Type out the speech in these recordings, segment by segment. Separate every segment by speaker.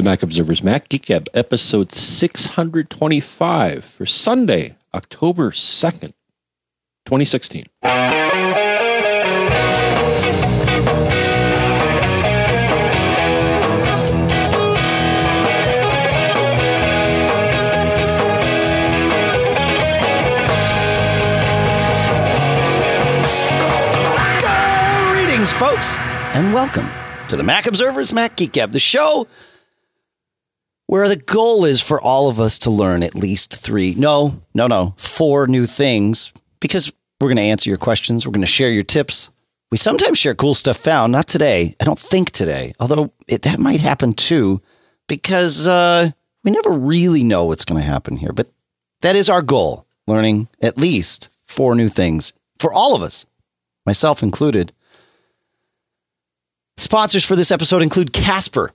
Speaker 1: The Mac Observer's Mac Geek Gab, episode 625 for Sunday, October 2nd, 2016.
Speaker 2: Greetings, folks, and welcome to the Mac Observer's Mac Geek Gab, the show where the goal is for all of us to learn at least three, no, no, no, four new things because we're going to answer your questions. We're going to share your tips. We sometimes share cool stuff found, not today. I don't think today, although it, that might happen too because uh, we never really know what's going to happen here. But that is our goal learning at least four new things for all of us, myself included. Sponsors for this episode include Casper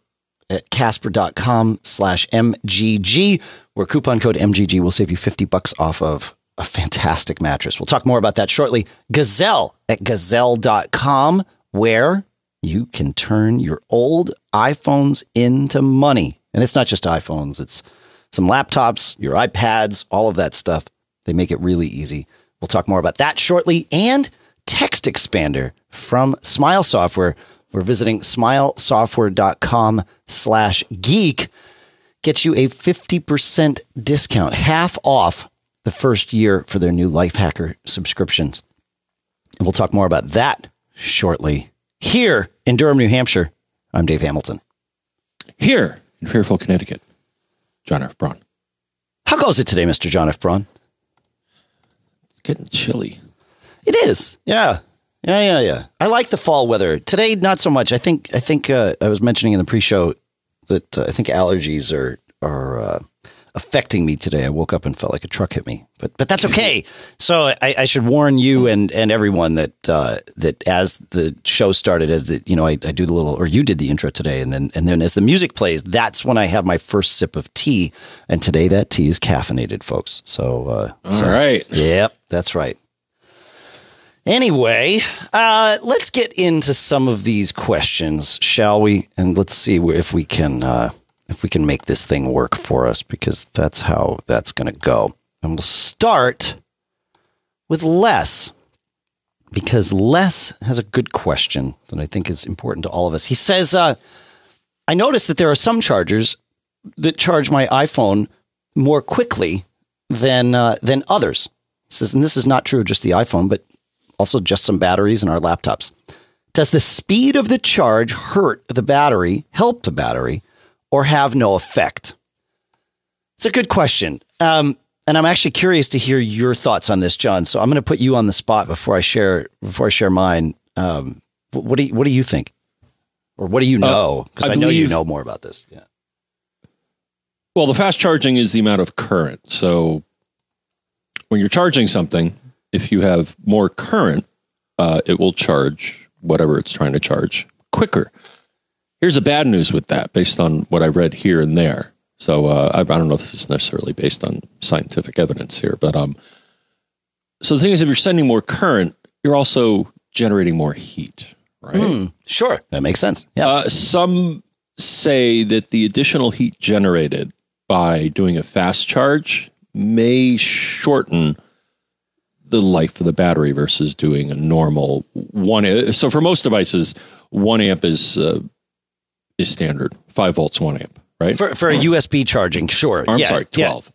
Speaker 2: at casper.com slash MGG, where coupon code MGG will save you 50 bucks off of a fantastic mattress. We'll talk more about that shortly. Gazelle at gazelle.com, where you can turn your old iPhones into money. And it's not just iPhones, it's some laptops, your iPads, all of that stuff. They make it really easy. We'll talk more about that shortly. And Text Expander from Smile Software we're visiting smilesoftware.com slash geek. Gets you a 50% discount, half off the first year for their new Lifehacker subscriptions. And we'll talk more about that shortly. Here in Durham, New Hampshire, I'm Dave Hamilton.
Speaker 1: Here in Fairfield, Connecticut, John F. Braun.
Speaker 2: How goes it today, Mr. John F. Braun?
Speaker 1: It's getting chilly.
Speaker 2: It is. Yeah. Yeah, yeah, yeah. I like the fall weather. Today, not so much. I think I think uh, I was mentioning in the pre-show that uh, I think allergies are are uh, affecting me today. I woke up and felt like a truck hit me, but but that's okay. so I, I should warn you and and everyone that uh, that as the show started, as the you know I, I do the little or you did the intro today, and then and then as the music plays, that's when I have my first sip of tea. And today that tea is caffeinated, folks. So uh,
Speaker 1: All
Speaker 2: so,
Speaker 1: right.
Speaker 2: Yep, that's right. Anyway, uh, let's get into some of these questions, shall we? And let's see if we can uh, if we can make this thing work for us, because that's how that's going to go. And we'll start with Les, because Les has a good question that I think is important to all of us. He says, uh, "I noticed that there are some chargers that charge my iPhone more quickly than uh, than others." He says, and this is not true of just the iPhone, but also just some batteries in our laptops. Does the speed of the charge hurt the battery, help the battery, or have no effect? It's a good question. Um, and I'm actually curious to hear your thoughts on this, John. So I'm going to put you on the spot before I share before I share mine. Um, what do you, what do you think, or what do you know? Because
Speaker 1: Uh, I
Speaker 2: I, know you know more about this. Yeah.
Speaker 1: Well, the fast charging is the amount of current. So when you're charging something, if you have more current, uh, it will charge whatever it's trying to charge quicker. Here's the bad news with that, based on what I read here and there. So uh, I, I don't know if this is necessarily based on scientific evidence here, but um, so the thing is, if you're sending more current, you're also generating more heat, right?
Speaker 2: Hmm, sure, that makes sense. Yeah.
Speaker 1: Uh, some say that the additional heat generated by doing a fast charge may shorten the life of the battery versus doing a normal one. So for most devices, one amp is uh, is standard, five volts, one amp, right?
Speaker 2: for for a USB charging, sure.
Speaker 1: Or I'm
Speaker 2: yeah,
Speaker 1: sorry,
Speaker 2: yeah.
Speaker 1: twelve.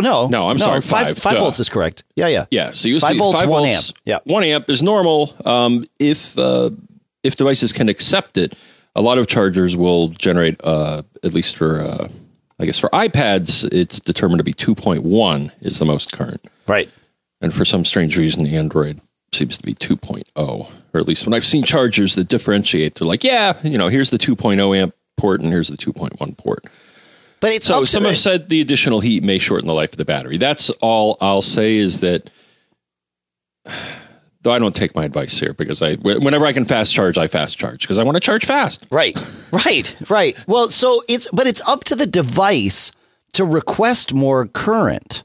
Speaker 2: No,
Speaker 1: No, I'm sorry,
Speaker 2: Five,
Speaker 1: five,
Speaker 2: five volts is correct. Yeah, yeah.
Speaker 1: Yeah, so USB
Speaker 2: Five volts, one amp. Yeah.
Speaker 1: one amp is normal. Um, if uh, if devices can accept it, a lot of chargers will generate, uh, at least for uh, I guess for iPads, it's determined to be 2.1 is the most current,
Speaker 2: Right.
Speaker 1: and for some strange reason, Android seems to be 2.0, or at least when I've seen chargers that differentiate, they're like, yeah, you know, here's the 2.0 amp port and here's the 2.1 port.
Speaker 2: But it's
Speaker 1: So some
Speaker 2: the-
Speaker 1: have said the additional heat may shorten the life of the battery. That's all I'll say is that. Though I don't take my advice here because I, whenever I can fast charge, I fast charge because I want to charge fast.
Speaker 2: Right. Right. Right. Well, so it's but it's up to the device to request more current.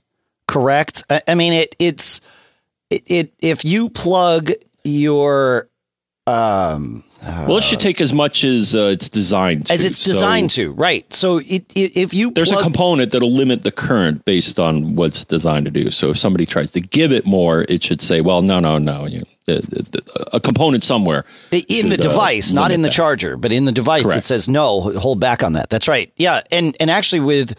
Speaker 2: Correct. I, I mean, it it's it, it if you plug your um
Speaker 1: well, it should take as much as uh, it's designed to.
Speaker 2: as it's designed
Speaker 1: So
Speaker 2: to, right? So it, it, if you
Speaker 1: There's a component that'll limit the current based on what's designed to do. So if somebody tries to give it more, it should say, "Well, no, no, no." You the, the, the, a component somewhere
Speaker 2: in the
Speaker 1: should, uh,
Speaker 2: device, not in the
Speaker 1: that.
Speaker 2: charger, but in the device that says no, hold back on that. That's right. Yeah, and and actually with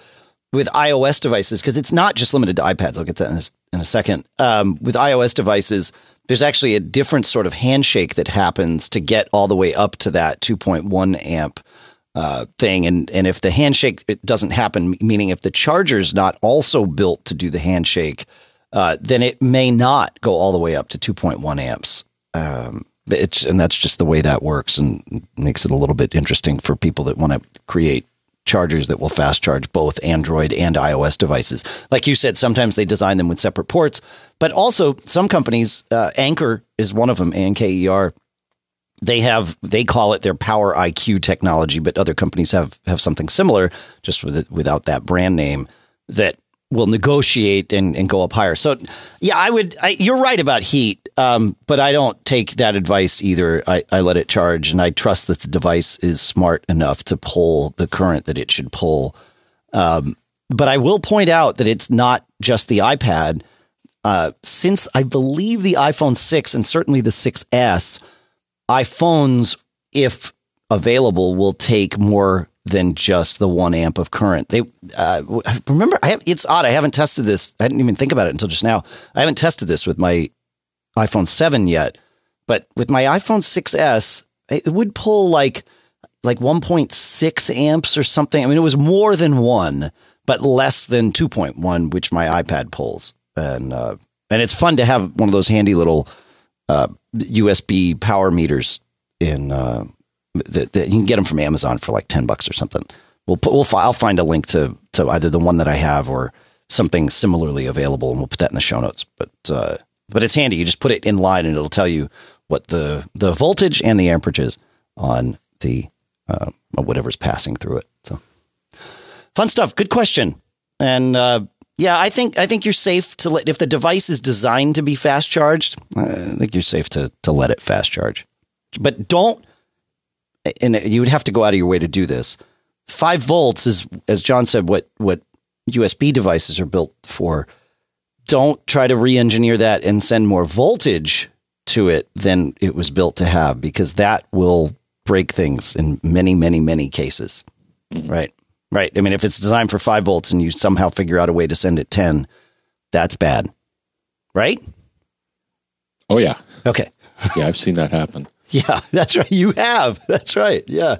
Speaker 2: with iOS devices because it's not just limited to iPads. I'll get that in a, in a second. Um, with iOS devices, there's actually a different sort of handshake that happens to get all the way up to that 2.1 amp uh, thing. And and if the handshake it doesn't happen, meaning if the charger's not also built to do the handshake, uh, then it may not go all the way up to 2.1 amps. Um, it's and that's just the way that works, and makes it a little bit interesting for people that want to create chargers that will fast charge both Android and iOS devices. Like you said, sometimes they design them with separate ports, but also some companies, uh, Anker is one of them, A N K E R they have they call it their power IQ technology, but other companies have have something similar, just with it, without that brand name that will negotiate and, and go up higher. So yeah, I would. I, you're right about heat, um, but I don't take that advice either. I, I let it charge, and I trust that the device is smart enough to pull the current that it should pull. Um, but I will point out that it's not just the iPad. Uh, since I believe the iPhone 6 and certainly the 6S iPhones, if available, will take more than just the one amp of current. They uh, remember. I have, it's odd. I haven't tested this. I didn't even think about it until just now. I haven't tested this with my iPhone seven yet, but with my iPhone 6s, it would pull like like 1.6 amps or something. I mean, it was more than one, but less than 2.1, which my iPad pulls. And uh, and it's fun to have one of those handy little uh, USB power meters in uh, that, that you can get them from Amazon for like ten bucks or something. We'll put we'll I'll find a link to to either the one that I have or something similarly available, and we'll put that in the show notes. But uh, but it's handy. You just put it in line, and it'll tell you what the the voltage and the amperage is on the uh, whatever's passing through it. So fun stuff. Good question. And uh, yeah, I think I think you're safe to let if the device is designed to be fast charged. uh, I think you're safe to to let it fast charge, but don't. And you would have to go out of your way to do this. Five volts is, as John said, what what USB devices are built for. Don't try to re-engineer that and send more voltage to it than it was built to have, because that will break things in many, many, many cases. Right. Right. I mean, if it's designed for five volts and you somehow figure out a way to send it 10, that's bad. Right?
Speaker 1: Oh yeah,
Speaker 2: Okay.
Speaker 1: yeah, I've seen that happen.
Speaker 2: Yeah, that's right. You have. That's right. Yeah.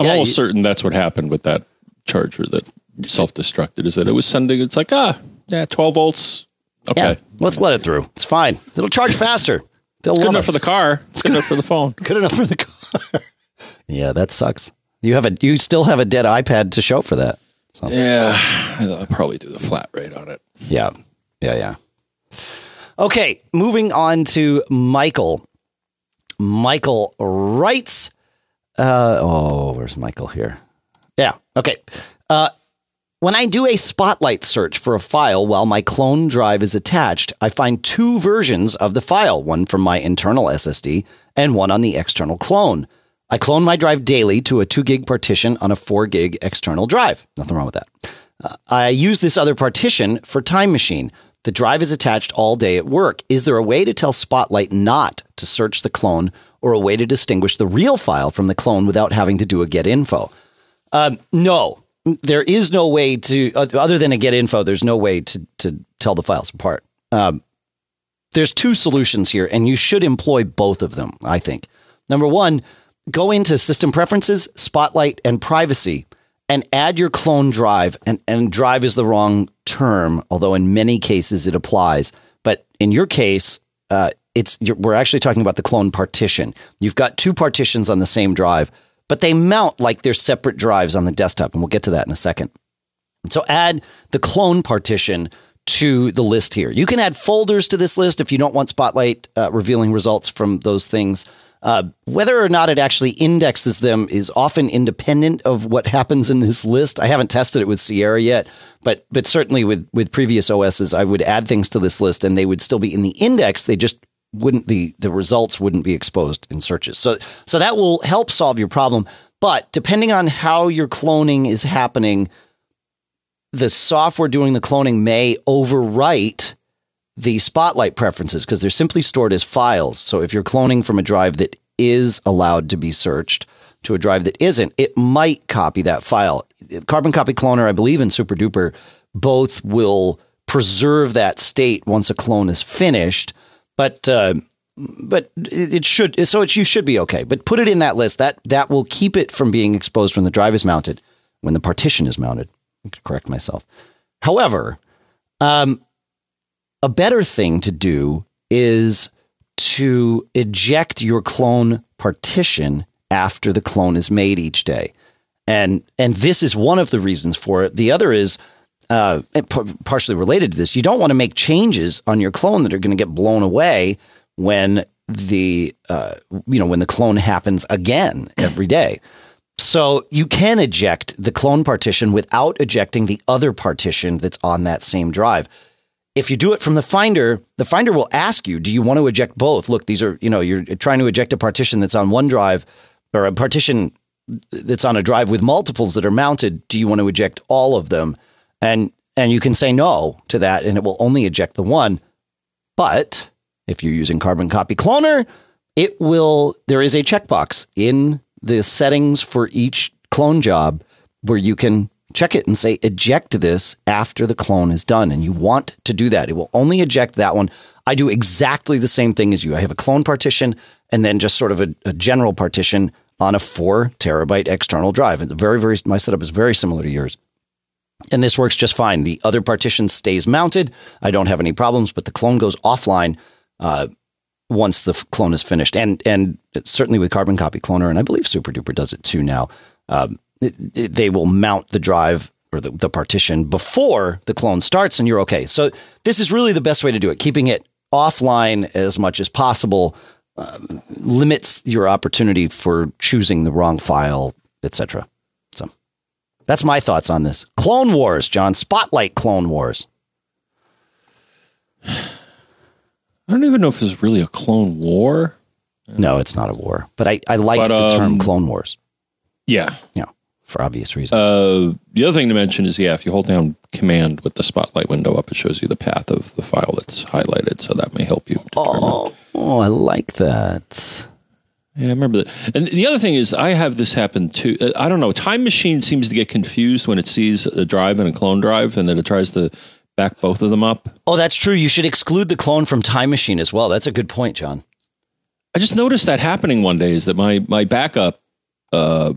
Speaker 1: I'm
Speaker 2: Yeah,
Speaker 1: almost
Speaker 2: you-
Speaker 1: certain that's what happened with that charger that self-destructed. Is that it was sending? It's like ah, yeah, 12 volts. Okay,
Speaker 2: Yeah. Let's let it through. It's fine. It'll charge faster. They'll
Speaker 1: good
Speaker 2: love
Speaker 1: enough
Speaker 2: us.
Speaker 1: for the car. It's good enough for the phone.
Speaker 2: Good enough for the car. yeah, that sucks. You have a you still have a dead iPad to show for that. So
Speaker 1: Yeah, I'll probably do the flat rate on it.
Speaker 2: yeah. Yeah, yeah. Okay, moving on to Michael. Michael writes uh oh, where's Michael here? Yeah, okay. Uh when I do a spotlight search for a file while my clone drive is attached, I find two versions of the file, one from my internal SSD and one on the external clone. I clone my drive daily to a 2 gig partition on a 4 gig external drive. Nothing wrong with that. Uh, I use this other partition for Time Machine. The drive is attached all day at work. Is there a way to tell Spotlight not to search the clone or a way to distinguish the real file from the clone without having to do a get info? Um, no, there is no way to, other than a get info, there's no way to, to tell the files apart. Um, there's two solutions here, and you should employ both of them, I think. Number one, go into system preferences, spotlight, and privacy, and add your clone drive. And, and drive is the wrong term, although in many cases it applies. But in your case, uh, it's we're actually talking about the clone partition. You've got two partitions on the same drive, but they mount like they're separate drives on the desktop, and we'll get to that in a second. So add the clone partition to the list here. You can add folders to this list if you don't want Spotlight uh, revealing results from those things. Uh, whether or not it actually indexes them is often independent of what happens in this list. I haven't tested it with Sierra yet, but but certainly with with previous OSs, I would add things to this list and they would still be in the index. They just wouldn't the the results wouldn't be exposed in searches. So so that will help solve your problem. But depending on how your cloning is happening, the software doing the cloning may overwrite the spotlight preferences because they're simply stored as files. So if you're cloning from a drive that is allowed to be searched to a drive that isn't, it might copy that file. Carbon Copy Cloner, I believe, in Super Duper, both will preserve that state once a clone is finished. But uh, but it should so you should be okay. But put it in that list. That that will keep it from being exposed when the drive is mounted, when the partition is mounted. Correct myself. However, um, a better thing to do is to eject your clone partition after the clone is made each day. And and this is one of the reasons for it. The other is uh, partially related to this. You don't want to make changes on your clone that are going to get blown away when the uh, you know when the clone happens again every day. So you can eject the clone partition without ejecting the other partition that's on that same drive. If you do it from the Finder, the Finder will ask you, "Do you want to eject both?" Look, these are you know you're trying to eject a partition that's on one drive or a partition that's on a drive with multiples that are mounted. Do you want to eject all of them? And and you can say no to that, and it will only eject the one. But if you're using Carbon Copy Cloner, it will. There is a checkbox in the settings for each clone job where you can check it and say eject this after the clone is done. And you want to do that. It will only eject that one. I do exactly the same thing as you. I have a clone partition and then just sort of a, a general partition on a four terabyte external drive. It's very, very, my setup is very similar to yours. And this works just fine. The other partition stays mounted. I don't have any problems, but the clone goes offline uh, once the clone is finished. And and certainly with Carbon Copy Cloner, and I believe Super Duper does it too now. Um, it, it, they will mount the drive or the, the partition before the clone starts, and you're okay. So this is really the best way to do it. Keeping it offline as much as possible uh, limits your opportunity for choosing the wrong file, etc. That's my thoughts on this. Clone Wars, John. Spotlight Clone Wars.
Speaker 1: I don't even know if it's really a clone war.
Speaker 2: No, it's not a war, but I, I like but, the term um, Clone Wars.
Speaker 1: Yeah.
Speaker 2: Yeah, for obvious reasons.
Speaker 1: Uh, the other thing to mention is, yeah, if you hold down Command with the spotlight window up, it shows you the path of the file that's highlighted, so that may help you.
Speaker 2: Oh, oh, I like that.
Speaker 1: Yeah, I remember that. And the other thing is, I have this happen too. Uh, I don't know. Time Machine seems to get confused when it sees a drive and a clone drive, and then it tries to back both of them up.
Speaker 2: Oh, that's true. You should exclude the clone from Time Machine as well. That's a good point, John.
Speaker 1: I just noticed that happening one day. Is that my my backup? Uh,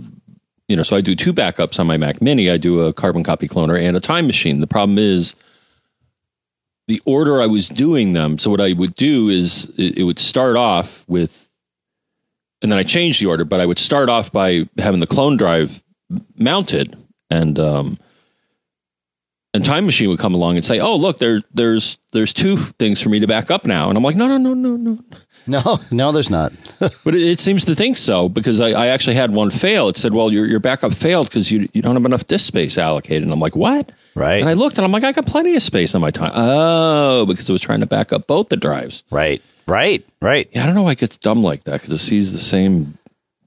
Speaker 1: you know, so I do two backups on my Mac Mini. I do a carbon copy cloner and a Time Machine. The problem is the order I was doing them. So what I would do is it, it would start off with, and then I changed the order. But I would start off by having the clone drive mounted and um, and time machine would come along and say, "Oh, look, there, there's, there's two things for me to back up now," and I'm like, "No, no, no, no, no,
Speaker 2: no, no, there's not."
Speaker 1: but it, it, seems to think so because I, I, actually had one fail. It said, "Well, your your backup failed because you you don't have enough disk space allocated." And I'm like, "What?"
Speaker 2: Right.
Speaker 1: And I looked and I'm like, "I got plenty of space on my time." Oh, because it was trying to back up both the drives.
Speaker 2: Right. Right. Right.
Speaker 1: Yeah, I don't know why it gets dumb like that because it sees the same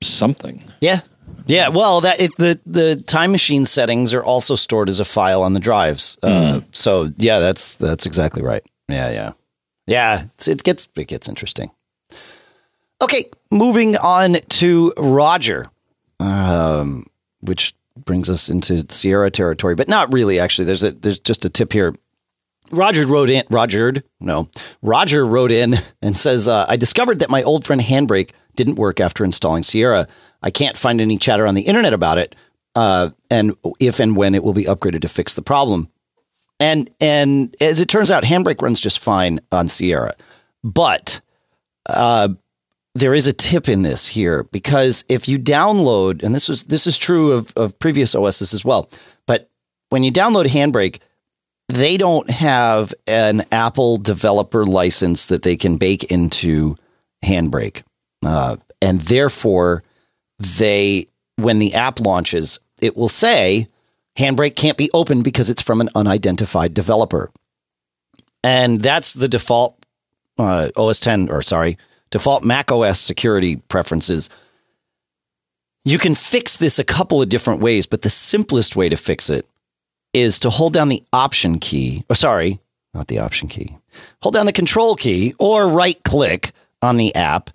Speaker 1: something.
Speaker 2: Yeah, yeah, well, that it, the the time machine settings are also stored as a file on the drives. Mm. Uh, hmm. so yeah, that's that's exactly right. Yeah, yeah, yeah. it gets it gets interesting. Okay, moving on to Roger, um, which brings us into Sierra territory, but not really. Actually, there's a there's just a tip here. Roger wrote in. Roger, no, Roger wrote in and says, uh, "I discovered that my old friend Handbrake didn't work after installing Sierra. I can't find any chatter on the internet about it, uh, and if and when it will be upgraded to fix the problem. And and as it turns out, Handbrake runs just fine on Sierra, but uh, there is a tip in this here because if you download, and this is this is true of, of previous OSs as well, but when you download Handbrake, they don't have an Apple developer license that they can bake into Handbrake, uh, and therefore they when the app launches, it will say Handbrake can't be opened because it's from an unidentified developer. And that's the default uh, OS 10 or sorry, default Mac OS security preferences. You can fix this a couple of different ways, but the simplest way to fix it is to hold down the option key. Or sorry, not the option key. Hold down the control key or right click on the app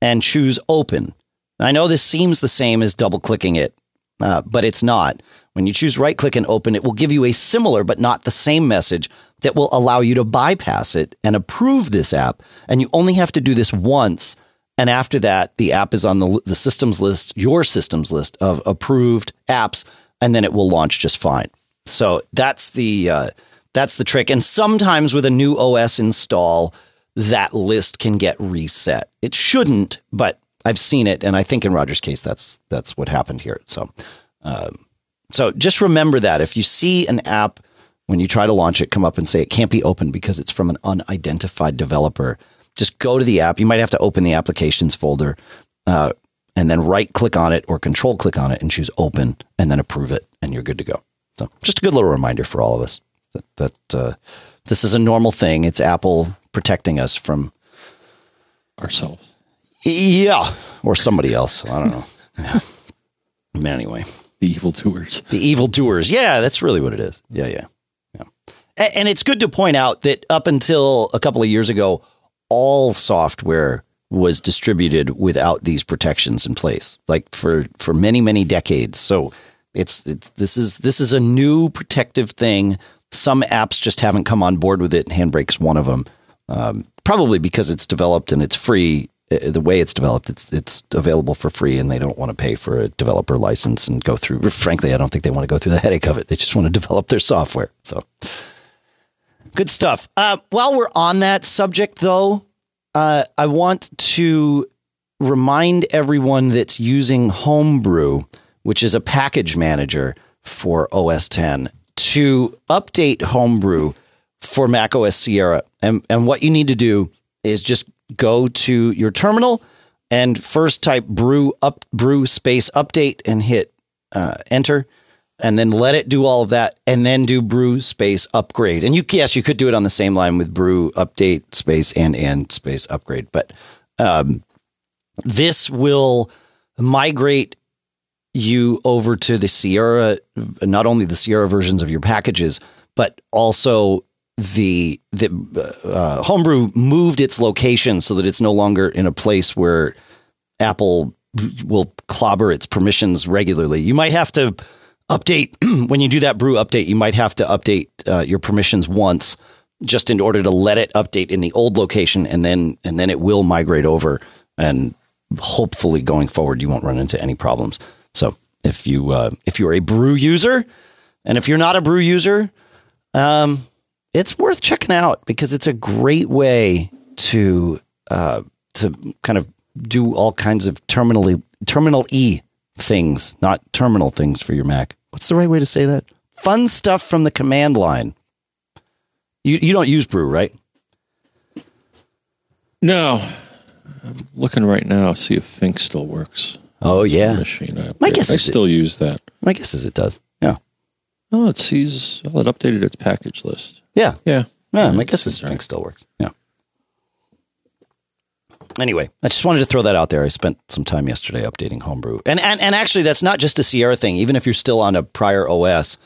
Speaker 2: and choose open. I know this seems the same as double clicking it, uh, but it's not. When you choose right click and open, it will give you a similar but not the same message that will allow you to bypass it and approve this app. And you only have to do this once. And after that, the app is on the, the systems list, your systems list of approved apps, and then it will launch just fine. So that's the uh, that's the trick. And sometimes with a new OS install, that list can get reset. It shouldn't, but I've seen it, and I think in Roger's case, that's that's what happened here. So, um, so just remember that if you see an app when you try to launch it, come up and say it can't be opened because it's from an unidentified developer. Just go to the app. You might have to open the applications folder, uh, and then right click on it or control click on it and choose open, and then approve it, and you're good to go. So, just a good little reminder for all of us that that uh, this is a normal thing. It's Apple protecting us from
Speaker 1: ourselves.
Speaker 2: Yeah, or somebody else. I don't know. Yeah. Anyway,
Speaker 1: the evil doers.
Speaker 2: The evil doers. Yeah, that's really what it is. Yeah, yeah, yeah. And it's good to point out that up until a couple of years ago, all software was distributed without these protections in place, like for for many many decades. So it's, it's this is this is a new protective thing. Some apps just haven't come on board with it. Handbrake's one of them. Um, probably because it's developed and it's free uh, the way it's developed, it's it's available for free, and they don't want to pay for a developer license and go through. Frankly, I don't think they want to go through the headache of it. They just want to develop their software. So, good stuff. Uh, while we're on that subject, though, uh, I want to remind everyone that's using Homebrew, which is a package manager for OS 10, to update Homebrew for Mac OS Sierra. And and what you need to do is just go to your terminal and first type brew up brew space update and hit uh, enter and then let it do all of that and then do brew space upgrade and you yes you could do it on the same line with brew update space and and space upgrade but um, this will migrate you over to the sierra not only the sierra versions of your packages but also the the uh, homebrew moved its location so that it's no longer in a place where Apple will clobber its permissions regularly. You might have to update when you do that brew update. You might have to update uh, your permissions once just in order to let it update in the old location, and then and then it will migrate over. And hopefully, going forward, you won't run into any problems. So if you uh, if you're a brew user, and if you're not a brew user, um, it's worth checking out because it's a great way to uh, to kind of do all kinds of terminally terminal e things, not terminal things for your Mac. What's the right way to say that? Fun stuff from the command line. You you don't use Brew, right?
Speaker 1: No. I'm looking right now, see if Fink still works.
Speaker 2: Oh yeah,
Speaker 1: machine. I, My guess I still it, use that.
Speaker 2: My guess is it does. Yeah.
Speaker 1: Oh, it sees. Well, it updated its package list.
Speaker 2: Yeah.
Speaker 1: Yeah.
Speaker 2: Yeah. I guess this drink still works. Yeah. Anyway, I just wanted to throw that out there. I spent some time yesterday updating Homebrew, and and and actually, that's not just a Sierra thing. Even if you're still on a prior OS,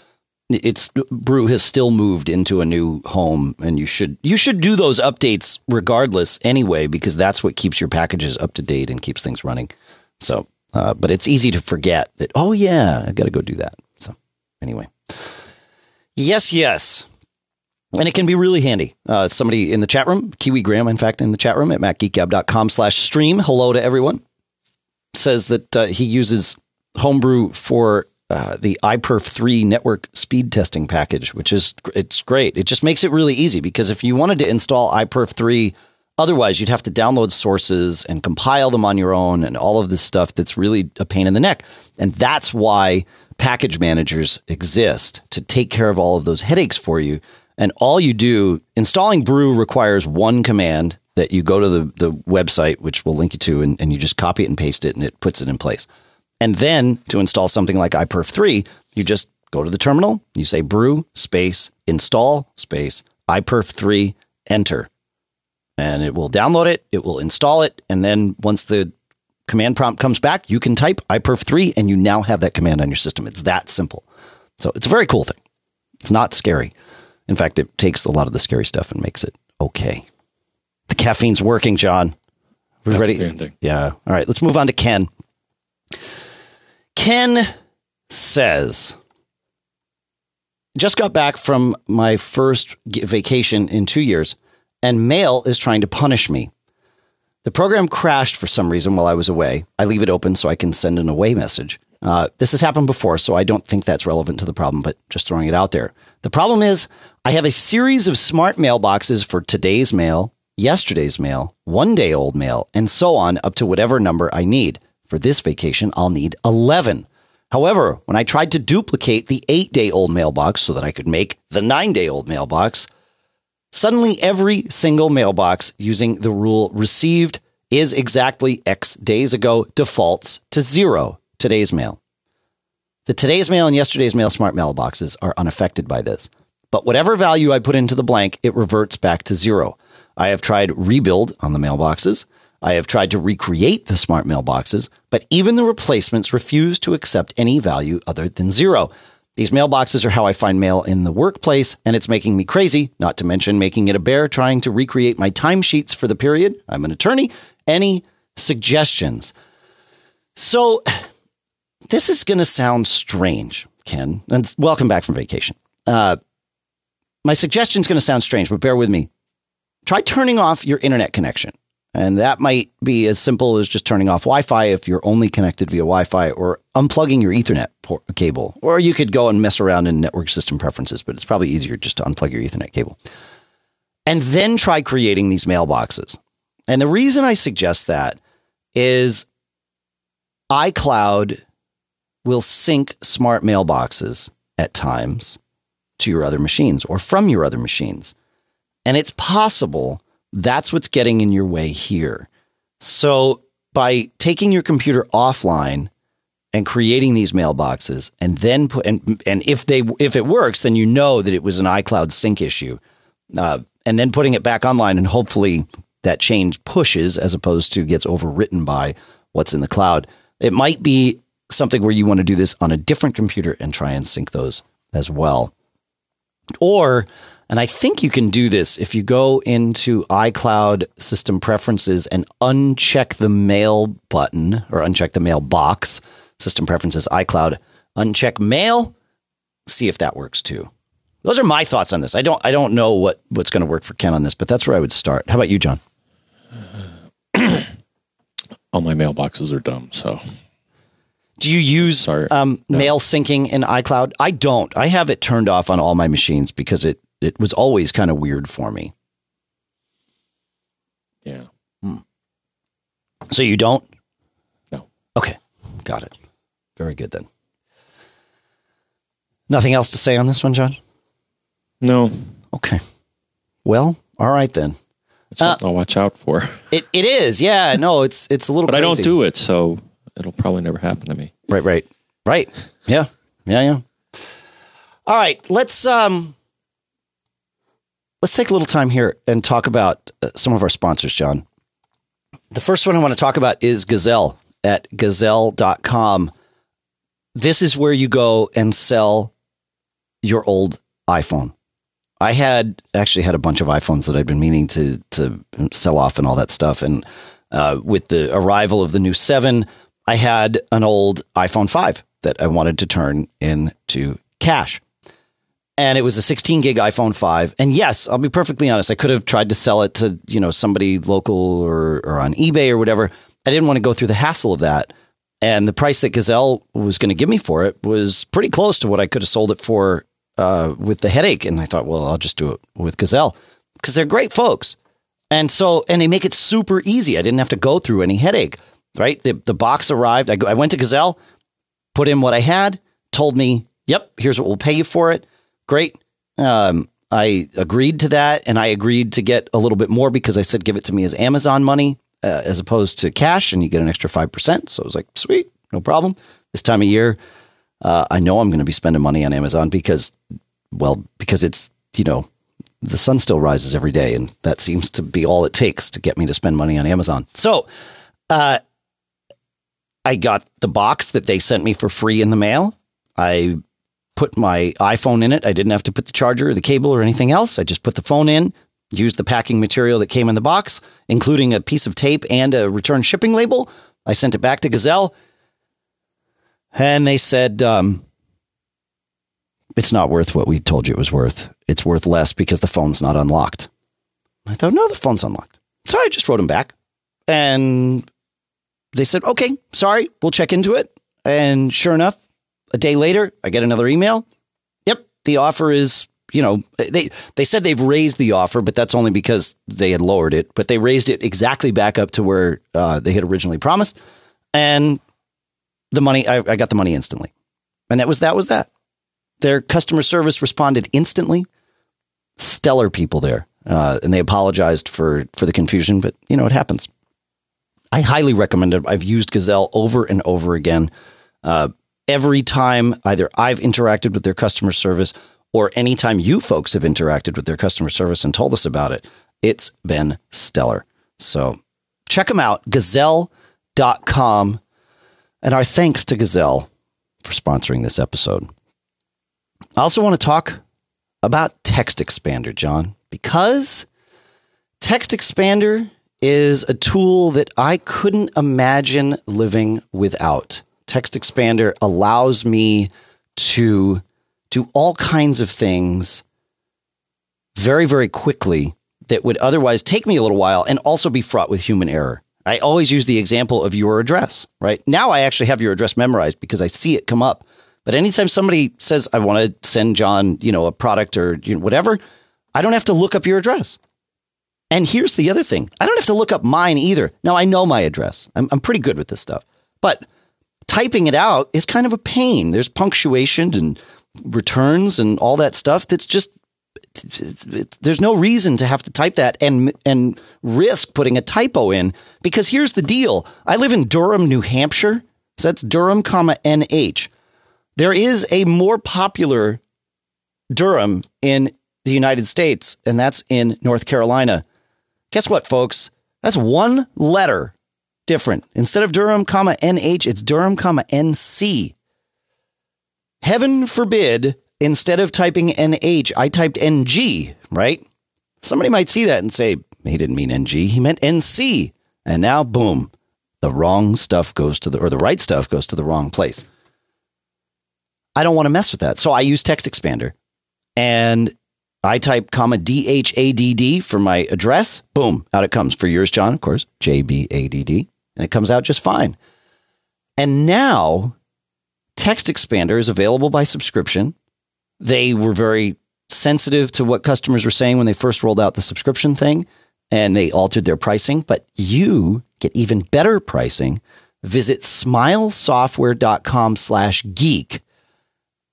Speaker 2: it's Brew has still moved into a new home, and you should you should do those updates regardless anyway, because that's what keeps your packages up to date and keeps things running. So, uh, but it's easy to forget that. Oh yeah, I got to go do that. So, anyway, yes, yes. And it can be really handy. Uh, somebody in the chat room, Kiwi Graham, in fact, in the chat room at macgeekgab.com slash stream. Hello to everyone. Says that uh, he uses Homebrew for uh, the iPerf 3 network speed testing package, which is it's great. It just makes it really easy because if you wanted to install iPerf 3 otherwise, you'd have to download sources and compile them on your own and all of this stuff that's really a pain in the neck. And that's why package managers exist to take care of all of those headaches for you and all you do, installing Brew requires one command that you go to the, the website, which we'll link you to, and, and you just copy it and paste it, and it puts it in place. And then to install something like iPerf 3, you just go to the terminal, you say brew space install space iPerf 3 enter. And it will download it, it will install it, and then once the command prompt comes back, you can type iPerf3 and you now have that command on your system. It's that simple. So it's a very cool thing. It's not scary. In fact, it takes a lot of the scary stuff and makes it okay. The caffeine's working, John. We ready? Yeah. All right. Let's move on to Ken. Ken says, just got back from my first vacation in two years, and Mail is trying to punish me. The program crashed for some reason while I was away. I leave it open so I can send an away message. Uh, this has happened before, so I don't think that's relevant to the problem, but just throwing it out there. The problem is, I have a series of smart mailboxes for today's mail, yesterday's mail, one day old mail, and so on up to whatever number I need. For this vacation, I'll need 11. However, when I tried to duplicate the eight day old mailbox so that I could make the nine day old mailbox, suddenly every single mailbox using the rule received is exactly X days ago defaults to zero today's mail. The today's mail and yesterday's mail smart mailboxes are unaffected by this. But whatever value I put into the blank, it reverts back to zero. I have tried rebuild on the mailboxes. I have tried to recreate the smart mailboxes, but even the replacements refuse to accept any value other than zero. These mailboxes are how I find mail in the workplace, and it's making me crazy, not to mention making it a bear trying to recreate my timesheets for the period. I'm an attorney. Any suggestions? So, this is going to sound strange, Ken, and welcome back from vacation. Uh, my suggestion is going to sound strange, but bear with me. Try turning off your internet connection. And that might be as simple as just turning off Wi Fi if you're only connected via Wi Fi or unplugging your Ethernet cable. Or you could go and mess around in network system preferences, but it's probably easier just to unplug your Ethernet cable. And then try creating these mailboxes. And the reason I suggest that is iCloud will sync smart mailboxes at times to your other machines or from your other machines. And it's possible that's what's getting in your way here. So by taking your computer offline and creating these mailboxes and then put and and if they if it works then you know that it was an iCloud sync issue. Uh, and then putting it back online and hopefully that change pushes as opposed to gets overwritten by what's in the cloud. It might be something where you want to do this on a different computer and try and sync those as well. Or and I think you can do this if you go into iCloud system preferences and uncheck the mail button or uncheck the mail box, system preferences, iCloud, uncheck mail, see if that works too. Those are my thoughts on this. I don't I don't know what what's going to work for Ken on this, but that's where I would start. How about you, John?
Speaker 1: All my mailboxes are dumb, so
Speaker 2: do you use um, no. mail syncing in iCloud? I don't. I have it turned off on all my machines because it it was always kind of weird for me.
Speaker 1: Yeah.
Speaker 2: Hmm. So you don't?
Speaker 1: No.
Speaker 2: Okay. Got it. Very good then. Nothing else to say on this one, John?
Speaker 1: No.
Speaker 2: Okay. Well, all right then.
Speaker 1: It's something uh, I'll watch out for.
Speaker 2: It it is, yeah. No, it's it's a little.
Speaker 1: But
Speaker 2: crazy.
Speaker 1: I don't do it, so it'll probably never happen to me.
Speaker 2: Right, right, right. Yeah, yeah, yeah. All right, let's um, let's take a little time here and talk about uh, some of our sponsors, John. The first one I want to talk about is Gazelle at gazelle.com. This is where you go and sell your old iPhone. I had actually had a bunch of iPhones that I'd been meaning to to sell off and all that stuff. And uh, with the arrival of the new seven, I had an old iPhone five that I wanted to turn into cash and it was a 16 gig iPhone 5. And yes, I'll be perfectly honest, I could have tried to sell it to, you know, somebody local or, or on eBay or whatever. I didn't want to go through the hassle of that. And the price that Gazelle was going to give me for it was pretty close to what I could have sold it for uh, with the headache. And I thought, well, I'll just do it with Gazelle because they're great folks. And so, and they make it super easy. I didn't have to go through any headache, right? The, the box arrived. I, go, I went to Gazelle, put in what I had, told me, yep, here's what we'll pay you for it great. Um, I agreed to that, and I agreed to get a little bit more because I said give it to me as Amazon money uh, as opposed to cash, and you get an extra five percent. So I was like, sweet, no problem. This time of year, uh, I know I'm going to be spending money on Amazon because, well, because it's you know the sun still rises every day, and that seems to be all it takes to get me to spend money on Amazon. So, uh, I got the box that they sent me for free in the mail. I put my iPhone in it. I didn't have to put the charger or the cable or anything else. I just put the phone in, used the packing material that came in the box, including a piece of tape and a return shipping label. I sent it back to Gazelle, and they said, um, it's not worth what we told you it was worth. It's worth less because the phone's not unlocked. I thought, no, the phone's unlocked. So I just wrote them back. And they said, okay, sorry, we'll check into it. And sure enough, a day later, I get another email. Yep, the offer is, you know, they they said they've raised the offer, but that's only because they had lowered it. But they raised it exactly back up to where uh, they had originally promised, and the money I, I got the money instantly, and that was that was that. Their customer service responded instantly. Stellar people there, uh, and they apologized for for the confusion, but you know it happens. I highly recommend it. I've used Gazelle over and over again. Uh, every time either I've interacted with their customer service or anytime you folks have interacted with their customer service and told us about it, it's been stellar. So check them out, gazelle.com. And our thanks to Gazelle for sponsoring this episode. I also want to talk about Text Expander, John, because Text Expander is a tool that I couldn't imagine living without. Text Expander allows me to do all kinds of things very, very quickly that would otherwise take me a little while and also be fraught with human error. I always use the example of your address, right? Now I actually have your address memorized because I see it come up. But anytime somebody says, I want to send John, you know, a product or you know, whatever, I don't have to look up your address. And here's the other thing I don't have to look up mine either. Now, I know my address, I'm, I'm pretty good with this stuff, but typing it out is kind of a pain. There's punctuation and returns and all that stuff that's just there's no reason to have to type that and and risk putting a typo in because here's the deal. I live in Durham, New Hampshire. So that's Durham, comma NH. There is a more popular Durham in the United States, and that's in North Carolina. Guess what, folks? That's one letter different. Instead of Durham, comma NH, it's Durham, comma NC. Heaven forbid, instead of typing NH, I typed NG, right? Somebody might see that and say, he didn't mean NG, he meant NC. And now, boom, the wrong stuff goes to the, or the right stuff goes to the wrong place. I don't want to mess with that. So I use Text Expander and I type comma DHADD for my address. Boom, out it comes. For yours, John, of course, JBADD. And it comes out just fine. And now Text Expander is available by subscription. They were very sensitive to what customers were saying when they first rolled out the subscription thing and they altered their pricing, but you get even better pricing. Visit smilesoftware.com slash geek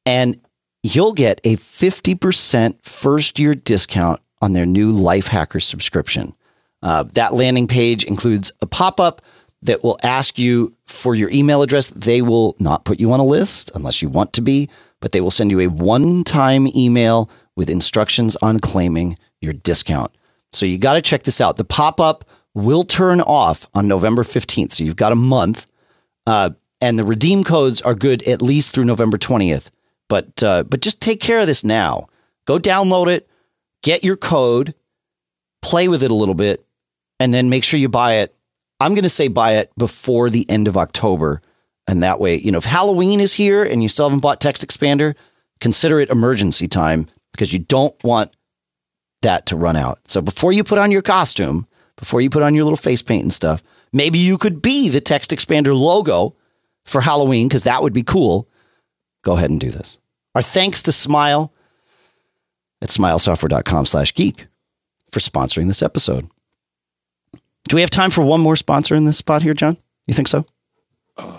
Speaker 2: and you'll get a 50% first year discount on their new Life Hacker subscription. Uh, that landing page includes a pop up that will ask you for your email address. They will not put you on a list unless you want to be, but they will send you a one time email with instructions on claiming your discount. So you got to check this out. The pop up will turn off on November 15th. So you've got a month. Uh, and the redeem codes are good at least through November 20th. But uh, but just take care of this now. Go download it, get your code, play with it a little bit, and then make sure you buy it. I'm going to say buy it before the end of October, and that way, you know, if Halloween is here and you still haven't bought Text Expander, consider it emergency time because you don't want that to run out. So before you put on your costume, before you put on your little face paint and stuff, maybe you could be the Text Expander logo for Halloween because that would be cool go ahead and do this. Our thanks to Smile at smilesoftware.com slash geek for sponsoring this episode. Do we have time for one more sponsor in this spot here, John? You think so?
Speaker 1: Uh,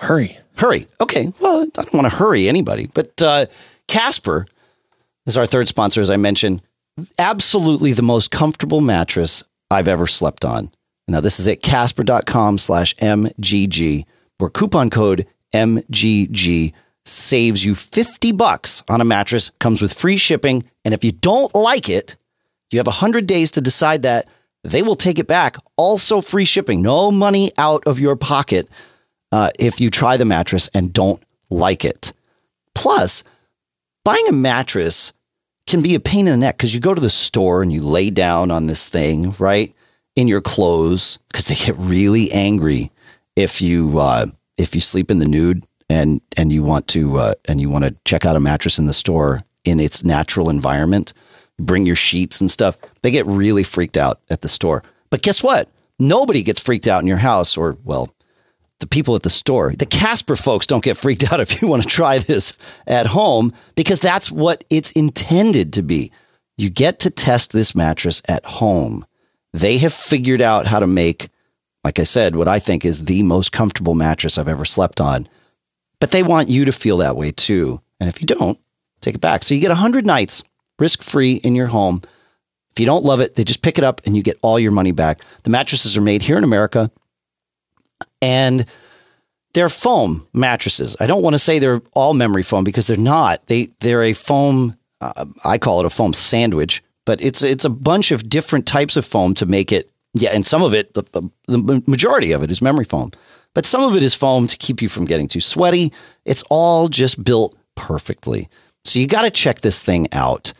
Speaker 1: hurry.
Speaker 2: Hurry. Okay. Well, I don't want to hurry anybody, but uh, Casper is our third sponsor, as I mentioned. Absolutely the most comfortable mattress I've ever slept on. Now, this is at casper.com slash MGG, where coupon code MGG saves you 50 bucks on a mattress, comes with free shipping. And if you don't like it, You have 100 days to decide that. They will take it back. Also, free shipping. No money out of your pocket uh, if you try the mattress and don't like it. Plus, buying a mattress can be a pain in the neck because you go to the store and you lay down on this thing, right? In your clothes because they get really angry if you uh, if you sleep in the nude and and you want to uh, and you want to check out a mattress in the store in its natural environment, bring your sheets and stuff. They get really freaked out at the store. But guess what? Nobody gets freaked out in your house, or well, the people at the store. The Casper folks don't get freaked out if you want to try this at home because that's what it's intended to be. You get to test this mattress at home. They have figured out how to make, like I said, what I think is the most comfortable mattress I've ever slept on. But they want you to feel that way too. And if you don't, take it back. So you get 100 nights risk free in your home. If you don't love it, they just pick it up and you get all your money back. The mattresses are made here in America and they're foam mattresses. I don't want to say they're all memory foam because they're not. They they're a foam. Uh, I call it a foam sandwich, but it's it's a bunch of different types of foam to make it. Yeah, and some of it, the, the majority of it is memory foam, but some of it is foam to keep you from getting too sweaty. It's all just built perfectly. So you got to check this thing out.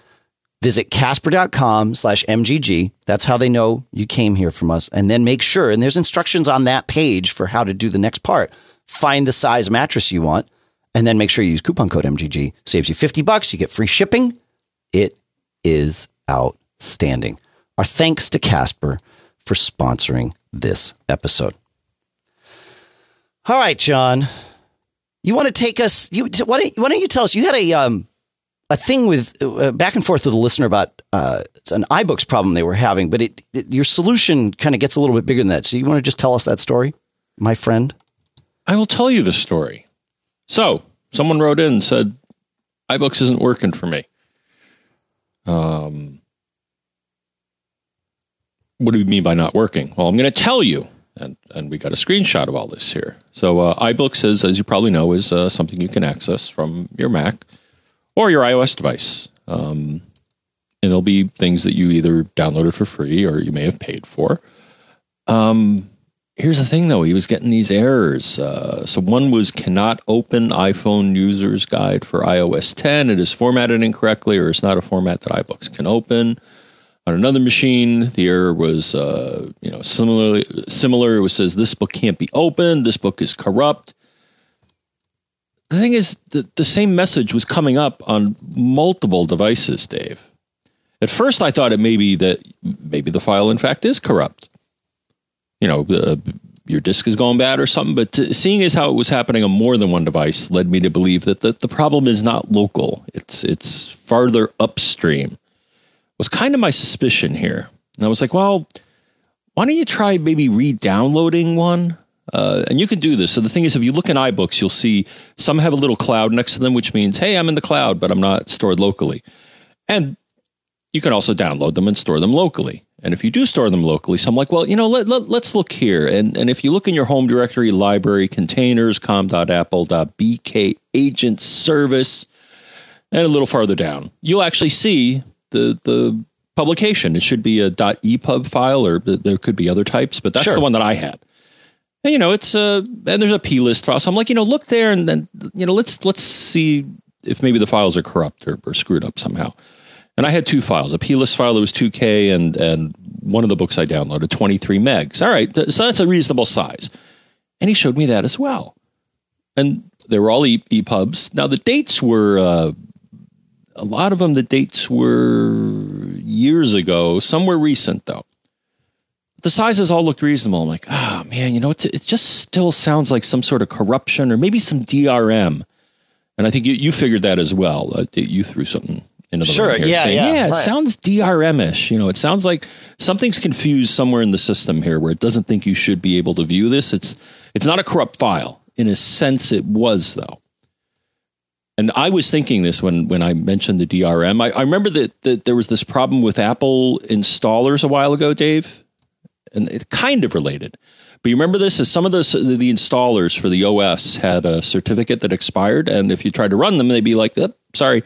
Speaker 2: Visit casper.com slash MGG. That's how they know you came here from us. And then make sure, and there's instructions on that page for how to do the next part. Find the size mattress you want, and then make sure you use coupon code MGG. Saves you 50 bucks. You get free shipping. It is outstanding. Our thanks to Casper for sponsoring this episode. All right, John. You want to take us? You why don't, why don't you tell us? You had a um, a thing with uh, back and forth with a listener about uh, an iBooks problem they were having, but it, it your solution kind of gets a little bit bigger than that. So you want to just tell us that story, my friend?
Speaker 1: I will tell you the story. So someone wrote in and said iBooks isn't working for me. Um, what do you mean by not working? Well, I'm going to tell you, and and we got a screenshot of all this here. So uh, iBooks is, as you probably know, is uh, something you can access from your Mac or your iOS device. Um, and there'll be things that you either downloaded for free or you may have paid for. Um, here's the thing though, he was getting these errors. Uh, so one was cannot open iPhone user's guide for iOS 10. It is formatted incorrectly or it's not a format that iBooks can open. On another machine, the error was, uh, you know, similarly similar. It says this book can't be opened. This book is corrupt the thing is, the, the same message was coming up on multiple devices, Dave. At first, I thought it may be that maybe the file, in fact, is corrupt. You know, uh, your disk is going bad or something. But to, seeing as how it was happening on more than one device led me to believe that the, the problem is not local. It's it's farther upstream. Was kind of my suspicion here. And I was like, well, why don't you try maybe re-downloading one? Uh, and you can do this. So the thing is, if you look in iBooks, you'll see some have a little cloud next to them, which means, hey, I'm in the cloud, but I'm not stored locally. And you can also download them and store them locally. And if you do store them locally, so I'm like, well, you know, let, let, let's look here. And, and if you look in your home directory, library, containers, com.apple.bk, agent service, and a little farther down, you'll actually see the, the publication. It should be a .epub file, or there could be other types, but that's sure. the one that I had. And, you know, it's a and there's a P list file. So I'm like, you know, look there and then you know, let's let's see if maybe the files are corrupt or, or screwed up somehow. And I had two files, a P list file that was 2K and and one of the books I downloaded 23 megs. All right, so that's a reasonable size. And he showed me that as well. And they were all EPUBs. Now the dates were uh, a lot of them. The dates were years ago. Some were recent though the sizes all looked reasonable. I'm like, oh man, you know, it, it just still sounds like some sort of corruption or maybe some DRM. And I think you, you figured that as well. Uh, you threw something into the
Speaker 2: sure,
Speaker 1: room here
Speaker 2: yeah,
Speaker 1: saying,
Speaker 2: yeah,
Speaker 1: yeah, it
Speaker 2: right.
Speaker 1: sounds DRM-ish. You know, it sounds like something's confused somewhere in the system here where it doesn't think you should be able to view this. It's it's not a corrupt file. In a sense, it was though. And I was thinking this when when I mentioned the DRM. I, I remember that, that there was this problem with Apple installers a while ago, Dave and it's kind of related. But you remember this is some of the the installers for the OS had a certificate that expired, and if you tried to run them, they'd be like, oh, "Sorry,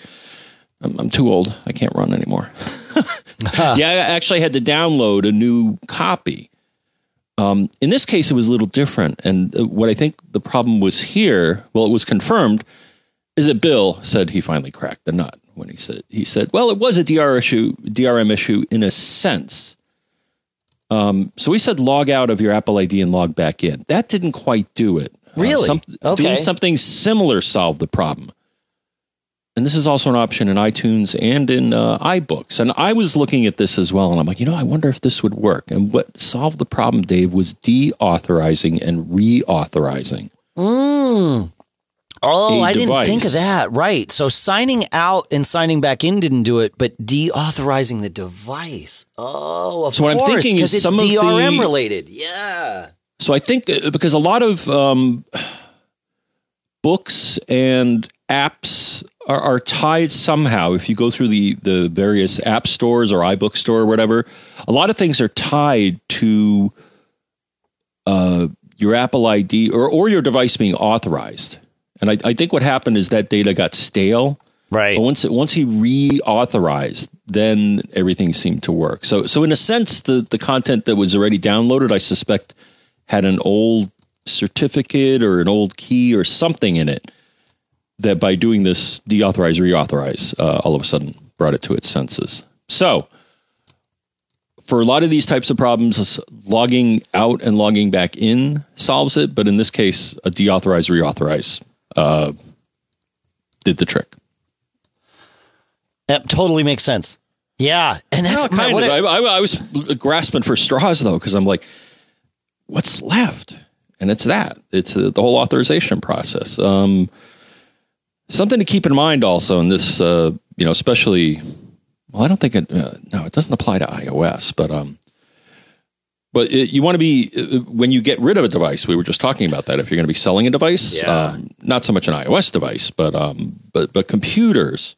Speaker 1: I'm, I'm, too old. I can't run anymore." yeah, I actually had to download a new copy. Um, in this case, it was a little different. And uh, what I think the problem was here, well, it was confirmed, is that Bill said he finally cracked the nut when he said he said, "Well, it was a DR issue, DRM issue in a sense." Um, so we said, "Log out of your Apple ID and log back in." That didn't quite do it.
Speaker 2: Really?
Speaker 1: Uh, some,
Speaker 2: Okay.
Speaker 1: Doing something similar solved the problem. And this is also an option in iTunes and in uh, iBooks. And I was looking at this as well, and I'm like, you know, I wonder if this would work. And what solved the problem, Dave, was deauthorizing and reauthorizing.
Speaker 2: Mm. Oh, I didn't think of that. Right. So signing out and signing back in didn't do it, but deauthorizing the device. Oh, of
Speaker 1: So what I'm thinking is
Speaker 2: it's
Speaker 1: some of
Speaker 2: DRM
Speaker 1: the-
Speaker 2: related. Yeah.
Speaker 1: So I think uh, because a lot of um, books and apps are, are tied somehow. If you go through the the various app stores or iBook store or whatever, a lot of things are tied to uh, your Apple ID or or your device being authorized. And I, I think what happened is that data got stale.
Speaker 2: Right.
Speaker 1: But once it, once he reauthorized, then everything seemed to work. So so in a sense, the the content that was already downloaded, I suspect, had an old certificate or an old key or something in it that by doing this deauthorize reauthorize, uh, all of a sudden brought it to its senses. So for a lot of these types of problems, logging out and logging back in solves it. But in this case, a deauthorize reauthorize uh, did the trick.
Speaker 2: That totally makes sense. Yeah. And that's
Speaker 1: No, kind of.
Speaker 2: it-
Speaker 1: I, I, I was grasping for straws though, because I'm like, what's left? And it's that. It's uh, the whole authorization process. Um, something to keep in mind also in this, uh, you know, especially. Well, I don't think it. Uh, no, it doesn't apply to iOS, but um, but it, you want to be uh, when you get rid of a device. We were just talking about that. If you're going to be selling a device,
Speaker 2: Yeah.
Speaker 1: um, not so much an iOS device, but um, but but computers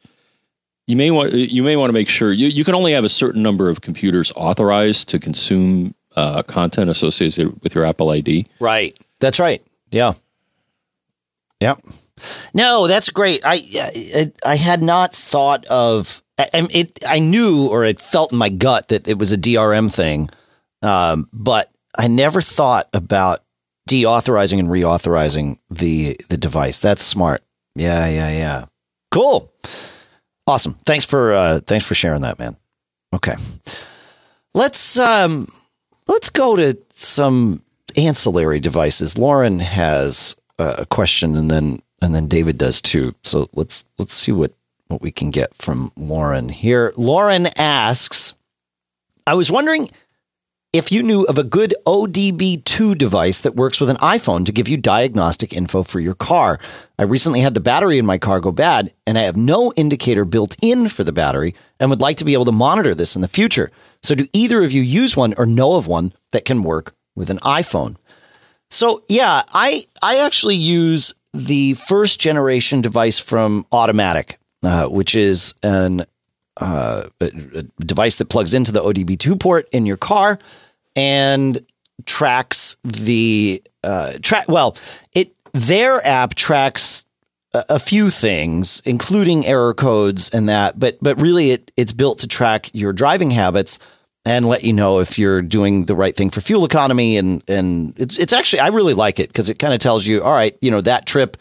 Speaker 1: you may want you may want to make sure you, you can only have a certain number of computers authorized to consume uh, content associated with your Apple ID.
Speaker 2: Right. That's right. Yeah. Yeah. No, that's great. I I, I had not thought of. I, I- it. I knew or it felt in my gut that it was a DRM thing, um, but I never thought about deauthorizing and reauthorizing the the device. That's smart. Yeah. Yeah. Yeah. Cool. Awesome. Thanks for uh, thanks for sharing that, man. Okay. Let's um let's go to some ancillary devices. Lauren has a question, and then and then David does too. So let's let's see what what we can get from Lauren here. Lauren asks, I was wondering if you knew of a good ODB2 device that works with an iPhone to give you diagnostic info for your car. I recently had the battery in my car go bad, and I have no indicator built in for the battery and would like to be able to monitor this in the future. So, do either of you use one or know of one that can work with an iPhone? So, yeah, I I actually use the first generation device from Automatic, uh, which is an uh, a, device that plugs into the ODB2 port in your car and tracks the uh, track. Well, it their app tracks a, a few things, including error codes and that. But but really, it it's built to track your driving habits and let you know if you're doing the right thing for fuel economy. And and it's it's actually I really like it because it kind of tells you, all right, you know that trip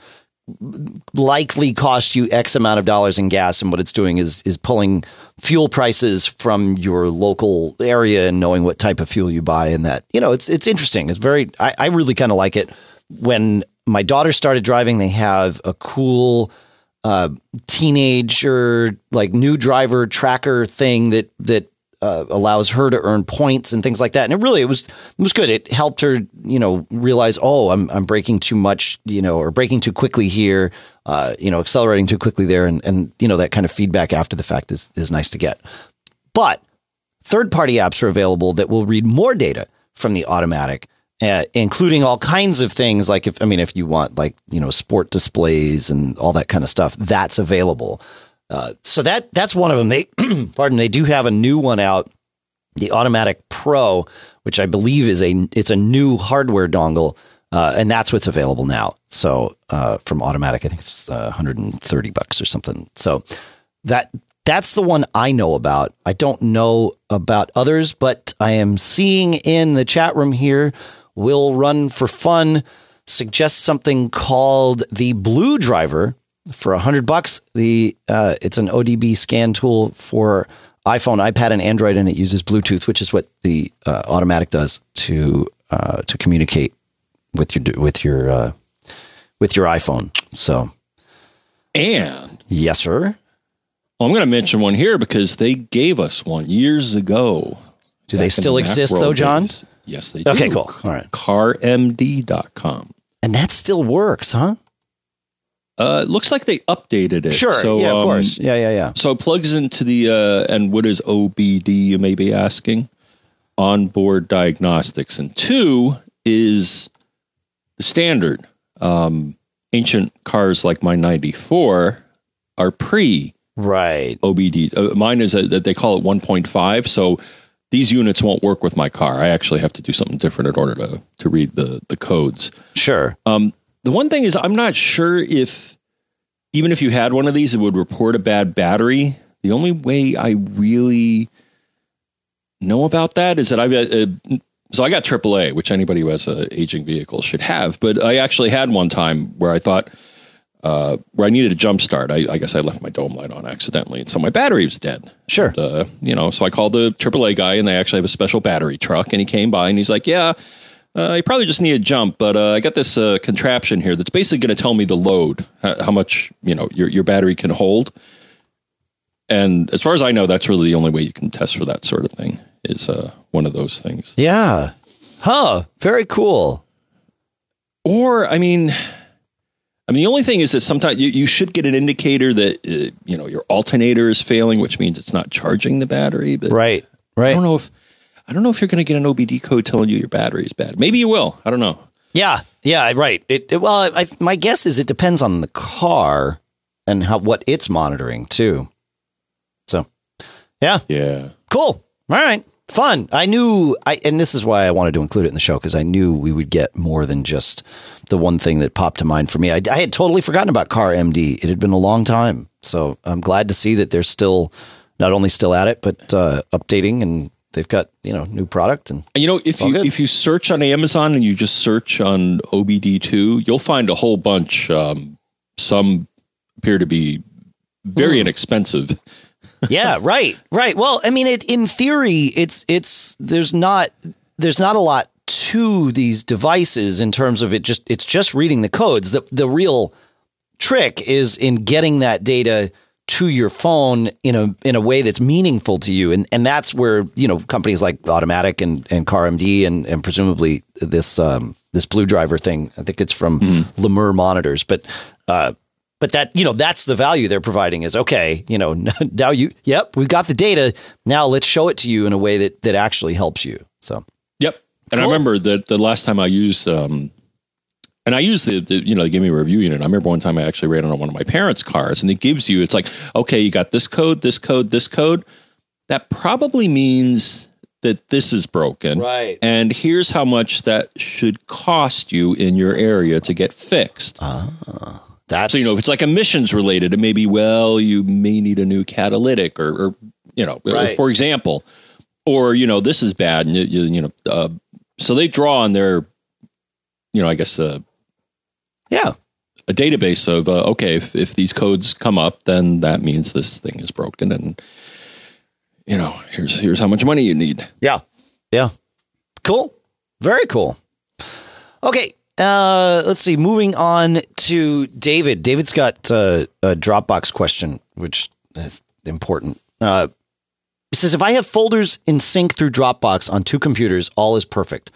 Speaker 2: likely cost you X amount of dollars in gas, and what it's doing is is pulling fuel prices from your local area and knowing what type of fuel you buy, and that you know it's it's interesting. It's very I, I really kind of like it. When my daughter started driving, they have a cool uh, teenager like new driver tracker thing that that uh, allows her to earn points and things like that. And it really it was it was good. It helped her, you know, realize, oh, I'm I'm braking too much, you know, or breaking too quickly here, uh, you know, accelerating too quickly there, and and you know that kind of feedback after the fact is is nice to get. But third party apps are available that will read more data from the automatic. Uh, including all kinds of things like if I mean if you want like you know sport displays and all that kind of stuff that's available uh, so that that's one of them. They pardon. They do have a new one out, the Automatic Pro, which I believe is a it's a new hardware dongle, uh, and that's what's available now. So uh, from Automatic, I think it's uh, 130 bucks or something. So that that's the one I know about. I don't know about others, but I am seeing in the chat room here. Will run for fun suggests something called the Blue Driver for a hundred bucks. The uh, it's an ODB scan tool for iPhone, iPad, and Android, and it uses Bluetooth, which is what the uh, automatic does to uh, to communicate with your with your uh, with your iPhone. So,
Speaker 1: and
Speaker 2: yes, sir.
Speaker 1: Well, I'm going to mention one here because they gave us one years ago.
Speaker 2: Do they still exist, though, John?
Speaker 1: Days. Yes, they do.
Speaker 2: Okay, cool. All right.
Speaker 1: CarMD.com.
Speaker 2: And that still works, huh?
Speaker 1: Uh, it looks like they updated it.
Speaker 2: Sure.
Speaker 1: So,
Speaker 2: yeah, of
Speaker 1: um,
Speaker 2: course. Yeah, yeah, yeah.
Speaker 1: So it plugs into the, uh, and what is OBD, you may be asking? Onboard diagnostics. And two is the standard. Um, ancient cars like my 94 are pre
Speaker 2: Right.
Speaker 1: OBD. Uh, mine is that they call it 1.5. So these units won't work with my car. I actually have to do something different in order to, to read the, the codes.
Speaker 2: Sure.
Speaker 1: Um, the one thing is, I'm not sure if even if you had one of these, it would report a bad battery. The only way I really know about that is that I've uh, so I got AAA, which anybody who has an aging vehicle should have. But I actually had one time where I thought uh, where I needed a jump start. I, I, guess I left my dome light on accidentally, and so my battery was dead.
Speaker 2: Sure.
Speaker 1: And, uh, you know, so I called the AAA guy, and they actually have a special battery truck, and he came by, and he's like, "Yeah." Uh, you probably just need a jump, but uh, I got this uh, contraption here that's basically going to tell me the load, how, how, much you know your your battery can hold. And as far as I know, that's really the only way you can test for that sort of thing. Is uh, one of those things.
Speaker 2: Yeah. Huh. Very cool.
Speaker 1: Or I mean, I mean, the only thing is that sometimes you, you should get an indicator that uh, you know your alternator is failing, which means it's not charging the battery. But
Speaker 2: right. Right.
Speaker 1: I don't know if I don't know if you're going to get an OBD code telling you your battery is bad. Maybe you will. I don't know.
Speaker 2: Yeah, yeah, right. It, it, well, I, my guess is it depends on the car and how what it's monitoring too. So, yeah,
Speaker 1: yeah,
Speaker 2: cool. All right, fun. I knew I, and this is why I wanted to include it in the show because I knew we would get more than just the one thing that popped to mind for me. I, I had totally forgotten about CarMD. It had been a long time, so I'm glad to see that they're still not only still at it but uh, updating and they've got you know new product
Speaker 1: and, you know if you good. if you search on Amazon and you just search on OBD2 you'll find a whole bunch um, some appear to be very mm. inexpensive
Speaker 2: yeah right right well I mean it in theory it's it's there's not there's not a lot to these devices in terms of it just it's just reading the codes the the real trick is in getting that data to your phone in a in a way that's meaningful to you. And and that's where you know companies like Automatic and and CarMD and and presumably this um, this Blue Driver thing I think it's from mm-hmm. Lemur monitors but uh, but that you know that's the value they're providing is okay you know now you yep we've got the data. Now let's show it to you in a way that that actually helps you. So.
Speaker 1: Yep. And cool. I remember that the last time I used um, and I use the, the, you know, they give me a review unit. I remember one time I actually ran it on one of my parents' cars and it gives you, it's like, okay, you got this code, this code, this code. That probably means that this is broken.
Speaker 2: Right.
Speaker 1: And here's how much that should cost you in your area to get fixed.
Speaker 2: Ah. That's
Speaker 1: so you know if it's like emissions related, it may be well you may need a new catalytic or, or you know right. for example, or you know this is bad and you, you, you know uh, so they draw on their you know I guess uh,
Speaker 2: yeah.
Speaker 1: A database of, uh, okay, if, if these codes come up, then that means this thing is broken. And, you know, here's, here's how much money you need.
Speaker 2: Yeah. Yeah. Cool. Very cool. Okay. Uh, let's see. Moving on to David. David's got uh, a Dropbox question, which is important. Uh, he says, if I have folders in sync through Dropbox on two computers, all is perfect.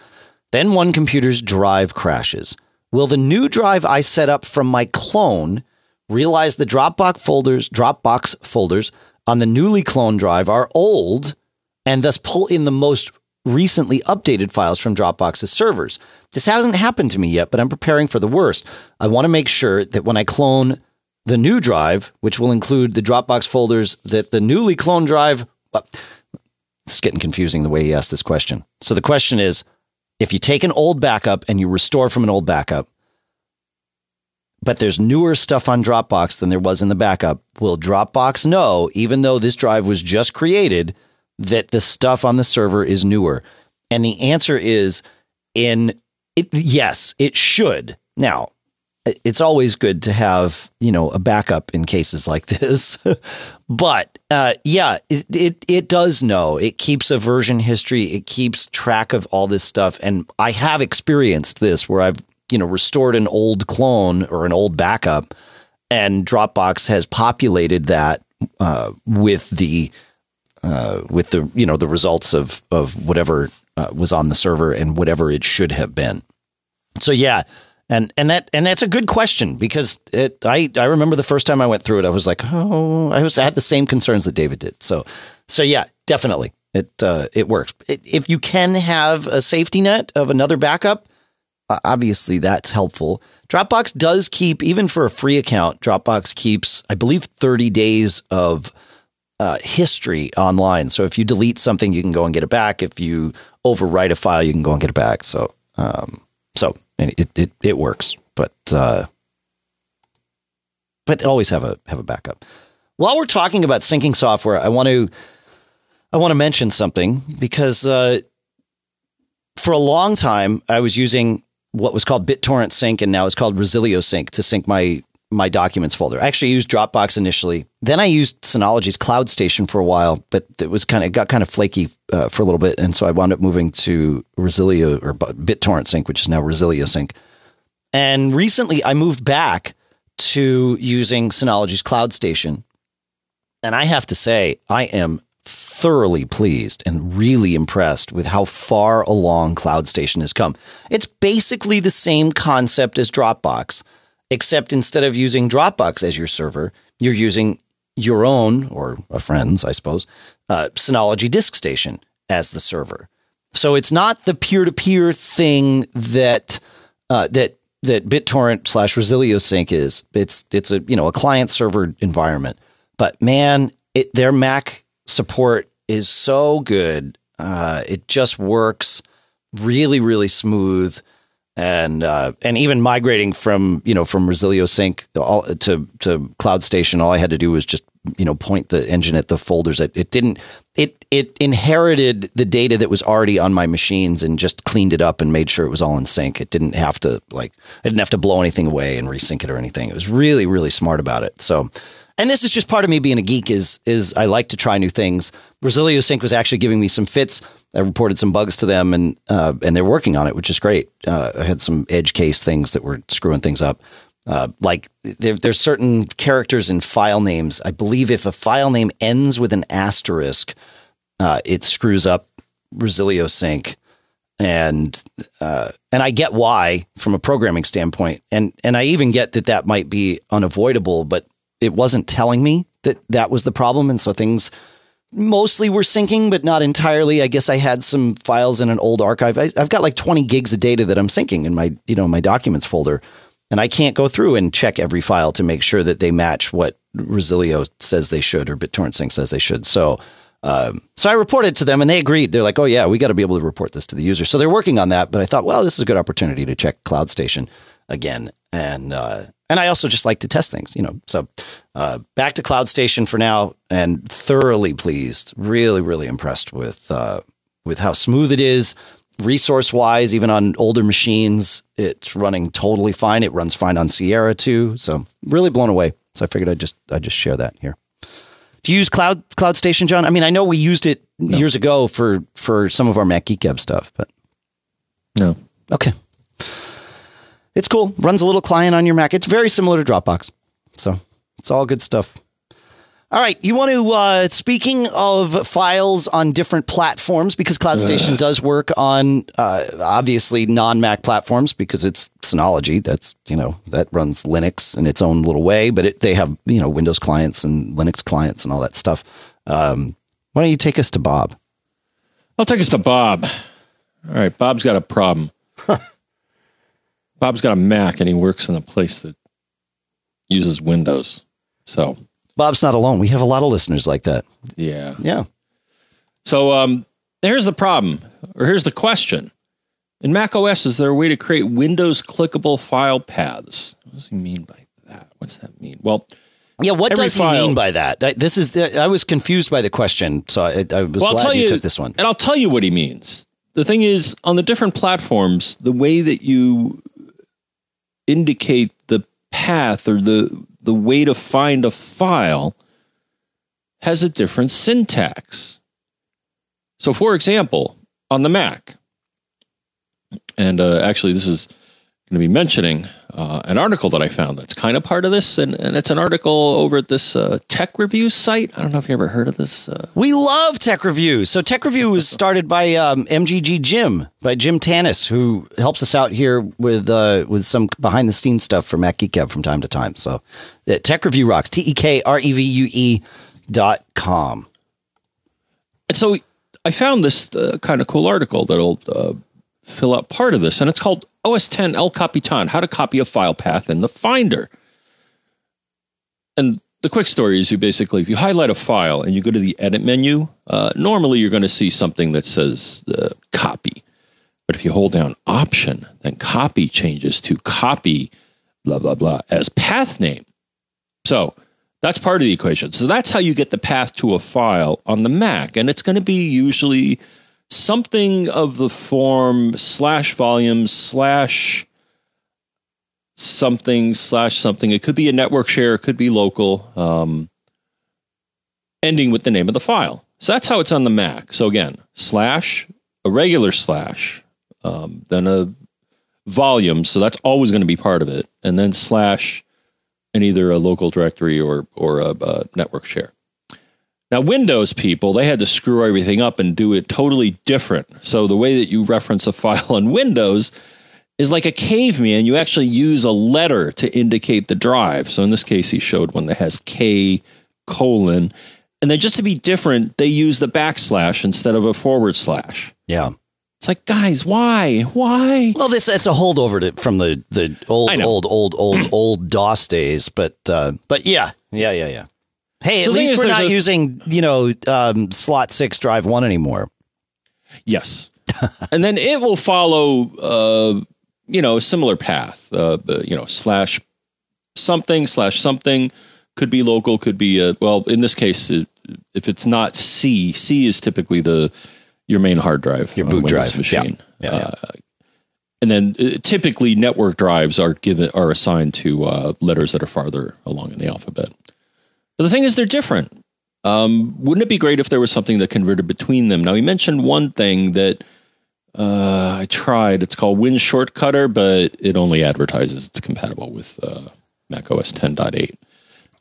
Speaker 2: Then one computer's drive crashes. Will the new drive I set up from my clone realize the Dropbox folders, Dropbox folders on the newly cloned drive are old and thus pull in the most recently updated files from Dropbox's servers? This hasn't happened to me yet, but I'm preparing for the worst. I want to make sure that when I clone the new drive, which will include the Dropbox folders that the newly cloned drive, well, it's getting confusing the way he asked this question. So the question is, if you take an old backup and you restore from an old backup, but there's newer stuff on Dropbox than there was in the backup. Will Dropbox know, even though this drive was just created, that the stuff on the server is newer? And the answer is in it, yes, it should. Now, it's always good to have you know a backup in cases like this but uh, yeah it, it it does know. It keeps a version history. It keeps track of all this stuff. And i have experienced this where i've you know restored an old clone or an old backup and dropbox has populated that uh, with the uh, with the you know the results of of whatever uh, was on the server and whatever it should have been. So yeah and and that and that's a good question because it I I remember the first time I went through it I was like oh I was I had the same concerns that David did. So so yeah definitely. It uh, it works. It, if you can have a safety net of another backup obviously that's helpful. Dropbox does keep even for a free account Dropbox keeps I believe 30 days of uh, history online. So if you delete something you can go and get it back. If you overwrite a file you can go and get it back. So um, so and it it, it works, but uh, but always have a have a backup. While we're talking about syncing software, I want to I want to mention something because uh, for a long time I was using what was called BitTorrent Sync and now it's called Resilio Sync to sync my my documents folder. I actually used Dropbox initially. Then I used Synology's Cloud Station for a while, but it was kind of got kind of flaky uh, for a little bit, and so I wound up moving to Resilio or BitTorrent Sync, which is now Resilio Sync. And recently, I moved back to using Synology's Cloud Station, and I have to say, I am thoroughly pleased and really impressed with how far along Cloud Station has come. It's basically the same concept as Dropbox except instead of using Dropbox as your server, you're using your own or a friend's, I suppose, uh, Synology DiskStation as the server. So it's not the peer-to-peer thing that uh, that that BitTorrent slash Resilio Sync is. It's it's a you know a client server environment. But man, it, their Mac support is so good. Uh, it just works really really smooth and uh, and even migrating from you know from Resilio Sync all, to to Cloud Station, all I had to do was just you know point the engine at the folders. It, it didn't it it inherited the data that was already on my machines and just cleaned it up and made sure it was all in sync. It didn't have to like I didn't have to blow anything away and resync it or anything. It was really really smart about it. So and this is just part of me being a geek is is I like to try new things. Resilio Sync was actually giving me some fits. I reported some bugs to them, and uh, and they're working on it, which is great. Uh, I had some edge case things that were screwing things up. Uh, like there, there's certain characters in file names. I believe if a file name ends with an asterisk, uh, it screws up Resilio Sync, and uh, and I get why from a programming standpoint, and and I even get that that might be unavoidable, but it wasn't telling me that that was the problem. And so things mostly were syncing, but not entirely. I guess I had some files in an old archive. I, have got like 20 gigs of data that I'm syncing in my, you know, my documents folder. And I can't go through and check every file to make sure that they match what Resilio says they should or BitTorrent Sync says they should. So, um, so I reported to them and they agreed. They're like, oh, yeah, we got to be able to report this to the user. So they're working on that. But I thought, well, this is a good opportunity to check Cloud Station again. And, uh, and I also just like to test things, you know. So uh, back to Cloud Station for now, and thoroughly pleased. Really, really impressed with uh, with how smooth it is, resource wise. Even on older machines, it's running totally fine. It runs fine on Sierra too. So really blown away. So I figured I'd just I'd just share that here. Do you use Cloud Cloud Station, John? I mean, I know we used it no. years ago for for some of our Mac Geek Gab stuff, but
Speaker 1: no.
Speaker 2: Okay, it's cool. Runs a little client on your Mac. It's very similar to Dropbox. So it's all good stuff. All right, you want to uh, speaking of files on different platforms because Cloud Station Ugh. does work on uh, obviously non-Mac platforms because it's Synology. That's you know that runs Linux in its own little way, but it, they have you know Windows clients and Linux clients and all that stuff. Um, why don't you take us to Bob?
Speaker 1: I'll take us to Bob. All right, Bob's got a problem. Bob's got a Mac and he works in a place that uses Windows. So
Speaker 2: Bob's not alone. We have a lot of listeners like that.
Speaker 1: Yeah.
Speaker 2: Yeah.
Speaker 1: So um, here's the problem, or here's the question. In Mac OS, is there a way to create Windows clickable file paths? What does he mean by that? What's that mean? Well,
Speaker 2: Yeah, what does he
Speaker 1: file-
Speaker 2: mean by that? This is the, I was confused by the question, so I, I was
Speaker 1: well,
Speaker 2: glad you,
Speaker 1: you,
Speaker 2: took this one.
Speaker 1: and I'll tell you what he means. The thing is, on the different platforms, the way that you indicate the path or the the way to find a file has a different syntax. So, for example, on the Mac, and uh, actually, this is going to be mentioning uh, an article that I found that's kind of part of this, and, and it's an article over at this uh, tech review site. I don't know if you ever heard of this. Uh,
Speaker 2: We love TekRevue. So TekRevue was started by um, MGG Jim, by Jim Tanous, who helps us out here with uh, with some behind the scenes stuff for Mac Geek Gab from time to time. So uh, TekRevue rocks. T E K R E V U E dot com.
Speaker 1: And so I found this uh, kind of cool article that'll uh, fill out part of this, and it's called OS 10 El Capitan How to Copy a File Path in the Finder. And the quick story is you basically, if you highlight a file and you go to the edit menu, uh, normally you're going to see something that says uh, copy. But if you hold down option, then copy changes to copy, blah, blah, blah, as path name. So that's part of the equation. So that's how you get the path to a file on the Mac. And it's going to be usually something of the form slash volume slash something slash something. It could be a network share, it could be local, um, ending with the name of the file. So that's how it's on the Mac. So again, slash, a regular slash, um, then a volume. So that's always going to be part of it. And then slash in either a local directory or or a, a network share. Now, Windows people, they had to screw everything up and do it totally different. So the way that you reference a file on Windows is like a caveman. You actually use a letter to indicate the drive. So in this case, he showed one that has K colon. And then just to be different, they use the backslash instead of a forward slash.
Speaker 2: Yeah.
Speaker 1: It's like, guys, why? Why?
Speaker 2: Well, this that's a holdover to, from the the old old old old old DOS days, but uh, but yeah, yeah, yeah, yeah. Hey,
Speaker 1: So
Speaker 2: at least we're not
Speaker 1: a-
Speaker 2: using you know um, slot six drive one anymore.
Speaker 1: Yes. and then it will follow, uh, you know, a similar path, uh, you know, slash something, slash something. Could be local, could be, uh, well, in this case, it, if it's not C, C is typically the your main hard drive,
Speaker 2: Your boot
Speaker 1: Windows
Speaker 2: drive. Yeah.
Speaker 1: machine.
Speaker 2: Yeah, yeah.
Speaker 1: Uh, and then uh, typically network drives are given are assigned to uh, letters that are farther along in the alphabet. But the thing is, they're different. Um, wouldn't it be great if there was something that converted between them? Now, he mentioned one thing that uh, I tried. It's called Win Shortcutter, but it only advertises it's compatible with uh, Mac OS 10.8.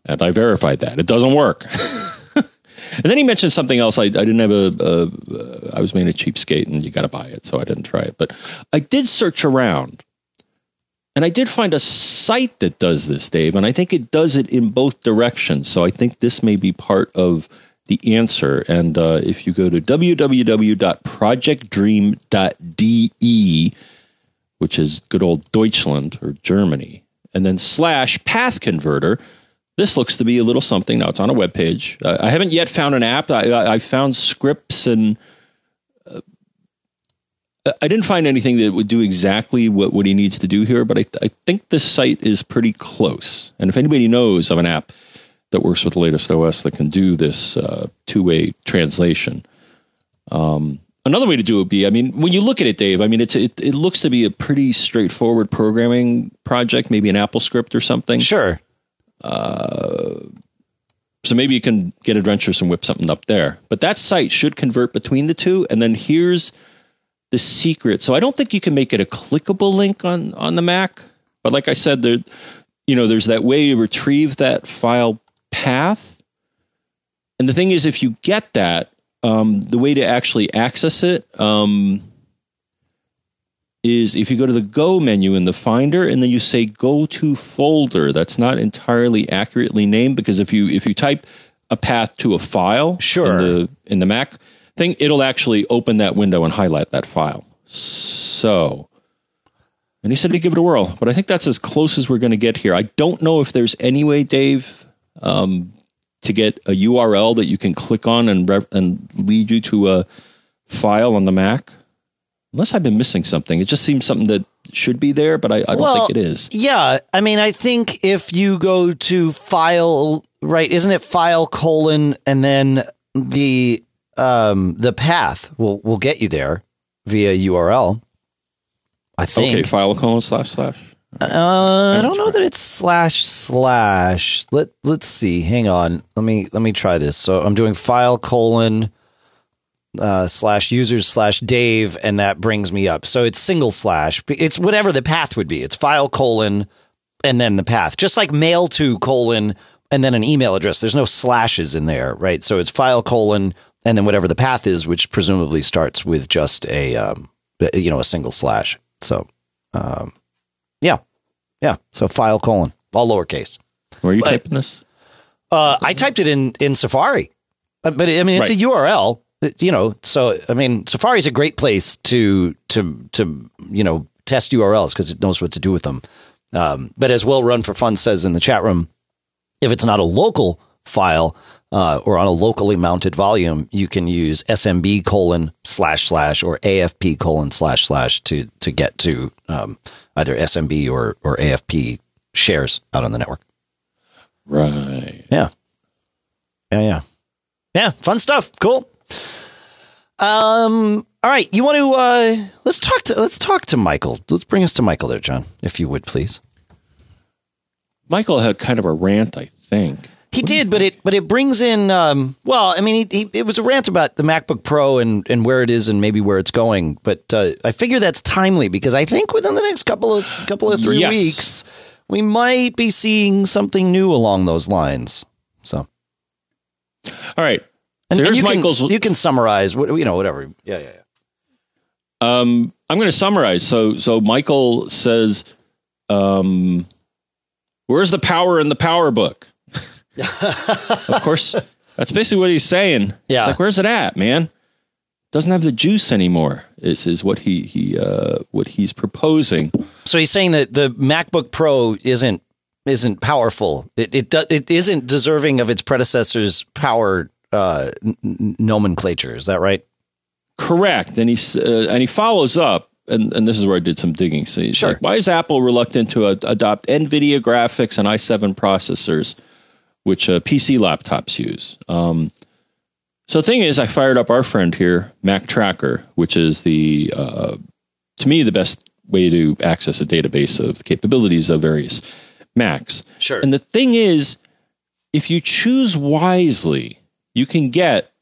Speaker 1: And I verified that. It doesn't work. and then he mentioned something else. I, I didn't have a, a, I was being a cheapskate and you got to buy it, so I didn't try it. But I did search around and I did find a site that does this, Dave, and I think it does it in both directions. So I think this may be part of the answer. And uh, if you go to www.projectdream.de, which is good old Deutschland or Germany, and then slash path converter, this looks to be a little something. Now it's on a web page. I haven't yet found an app. I, I, found scripts and I didn't find anything that would do exactly what, what he needs to do here, but I, I think this site is pretty close. And if anybody knows of an app that works with the latest OS that can do this uh, two way translation, um, another way to do it would be I mean, when you look at it, Dave, I mean, it's it, it looks to be a pretty straightforward programming project, maybe an AppleScript or something.
Speaker 2: Sure.
Speaker 1: So maybe you can get adventurous and whip something up there. But that site should convert between the two. And then here's the secret. So I don't think you can make it a clickable link on on the Mac. But like I said, there, you know, there's that way to retrieve that file path. And the thing is, if you get that, um, the way to actually access it um, is if you go to the Go menu in the Finder and then you say Go to folder. That's not entirely accurately named because if you if you type a path to a file
Speaker 2: Sure.
Speaker 1: in the in the Mac thing, it'll actually open that window and highlight that file. So, and he said he'd give it a whirl, but I think that's as close as we're going to get here. I don't know if there's any way, Dave, um, to get a URL that you can click on and rev- and lead you to a file on the Mac. unless I've been missing something. It just seems something that should be there, but I, I don't
Speaker 2: Well,
Speaker 1: think it is.
Speaker 2: Yeah, I mean, I think if you go to file, right? Isn't it file colon and then the um the path will will get you there via URL. I think.
Speaker 1: Okay, file colon slash slash.
Speaker 2: Uh, I don't know that it's slash slash. Let Let's see. Hang on. Let me let me try this. So I'm doing file colon uh, slash users slash Dave, and that brings me up. So it's single slash. It's whatever the path would be. It's file colon and then the path, just like mail to colon and then an email address. There's no slashes in there, right? So it's file colon and then whatever the path is, which presumably starts with just a um, you know a single slash. So um, yeah, yeah. So file colon all lowercase.
Speaker 1: Where are you
Speaker 2: But-
Speaker 1: typing this?
Speaker 2: Uh, I typed it in in Safari, Uh, but I mean it's
Speaker 1: Right.
Speaker 2: a URL. uh, You know, so I mean Safari is a great place to to to you know test URLs because it knows what to do with them. Um, but as Well Run for Fun says in the chat room, if it's not a local file uh, or on a locally mounted volume, you can use SMB colon slash slash or AFP colon slash slash to to get to um, either SMB or or AFP shares out on the network.
Speaker 1: Right.
Speaker 2: Yeah. Yeah, yeah. Yeah, fun stuff. Cool. Um all right, you want to uh let's talk to let's talk to Michael. Let's bring us to Michael there, John, if you would please.
Speaker 1: Michael had kind of a rant, I think.
Speaker 2: He did, but it but it brings in um well, I mean he, he, it was a rant about the MacBook Pro and and where it is and maybe where it's going, but uh, I figure that's timely because I think within the next couple of couple of 3
Speaker 1: Yes.
Speaker 2: weeks we might be seeing something new along those lines. So
Speaker 1: All right.
Speaker 2: and,
Speaker 1: So
Speaker 2: and
Speaker 1: here's
Speaker 2: you
Speaker 1: Michael's.
Speaker 2: can you can summarize you know whatever. Yeah, yeah, yeah.
Speaker 1: Um, I'm going to summarize. So, so Michael says, um, "Where's the power in the PowerBook?" Of course, that's basically what he's saying.
Speaker 2: Yeah.
Speaker 1: it's like, "Where's it at, man?" Doesn't have the juice anymore. Is is what he he uh, what he's proposing.
Speaker 2: So he's saying that the MacBook Pro isn't isn't powerful. It it do, it isn't deserving of its predecessor's power uh, n- nomenclature. Is that right?
Speaker 1: Correct. And he uh, and he follows up, and, and this is where I did some digging. So
Speaker 2: Sure.
Speaker 1: like, why is Apple reluctant to ad- adopt NVIDIA graphics and i7 processors, which uh, PC laptops use? Um, so the thing is, I fired up our friend here, Mactracker, which is the uh, to me the best way to access a database of the capabilities of various Macs.
Speaker 2: Sure.
Speaker 1: And the thing is, if you choose wisely, you can get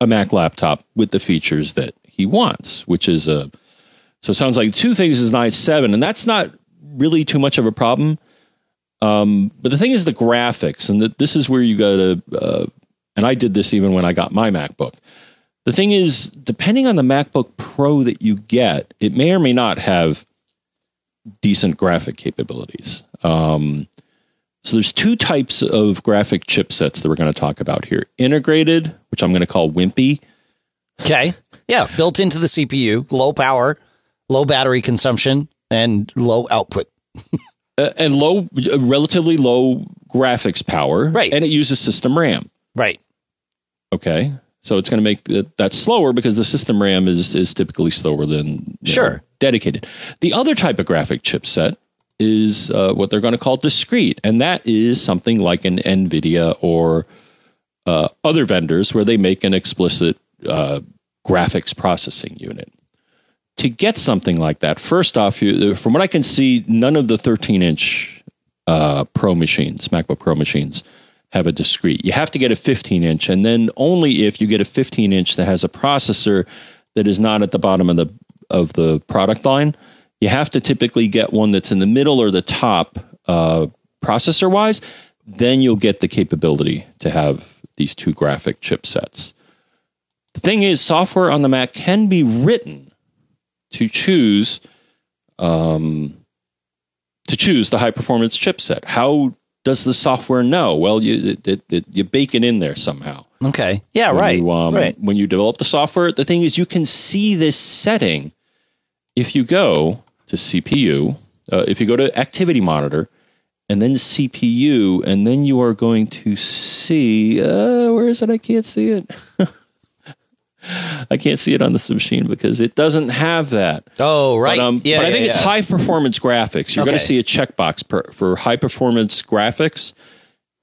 Speaker 1: a Mac laptop with the features that he wants, which is a so it sounds like two things is an i7, and that's not really too much of a problem. Um, but the thing is the graphics, and that this is where you got to. Uh, and I did this even when I got my MacBook. The thing is, depending on the MacBook Pro that you get, it may or may not have decent graphic capabilities. Um, so there's two types of graphic chipsets that we're going to talk about here: integrated, which I'm going to call Wimpy,
Speaker 2: Okay. Yeah, built into the CPU, low power, low battery consumption, and low output.
Speaker 1: and low, uh, relatively low graphics power,
Speaker 2: Right.
Speaker 1: And it uses system RAM.
Speaker 2: Right.
Speaker 1: Okay, so it's going to make that, that slower because the system RAM is is typically slower than you know,
Speaker 2: Sure.
Speaker 1: dedicated. The other type of graphic chipset is uh, what they're going to call discrete, and that is something like an NVIDIA or uh, other vendors where they make an explicit uh, graphics processing unit. To get something like that, first off, you, from what I can see, none of the 13 inch uh, Pro machines, MacBook Pro machines, have a discrete. You have to get a 15 inch, and then only if you get a 15 inch that has a processor that is not at the bottom of the of the product line, you have to typically get one that's in the middle or the top uh, processor wise. Then you'll get the capability to have these two graphic chipsets. The thing is, software on the Mac can be written to choose um, to choose the high performance chipset. How does the software know? Well, you it, it, it, you bake it in there somehow.
Speaker 2: Okay. Yeah.
Speaker 1: When
Speaker 2: right.
Speaker 1: You, um,
Speaker 2: right.
Speaker 1: When you develop the software, the thing is, you can see this setting if you go to CPU. Uh, if you go to Activity Monitor and then CPU, and then you are going to see uh, where is it? I can't see it. I can't see it on this machine because it doesn't have that.
Speaker 2: Oh, right.
Speaker 1: But, um,
Speaker 2: yeah,
Speaker 1: but I
Speaker 2: yeah,
Speaker 1: think it's high performance graphics. You're going to see a checkbox per, for high performance graphics.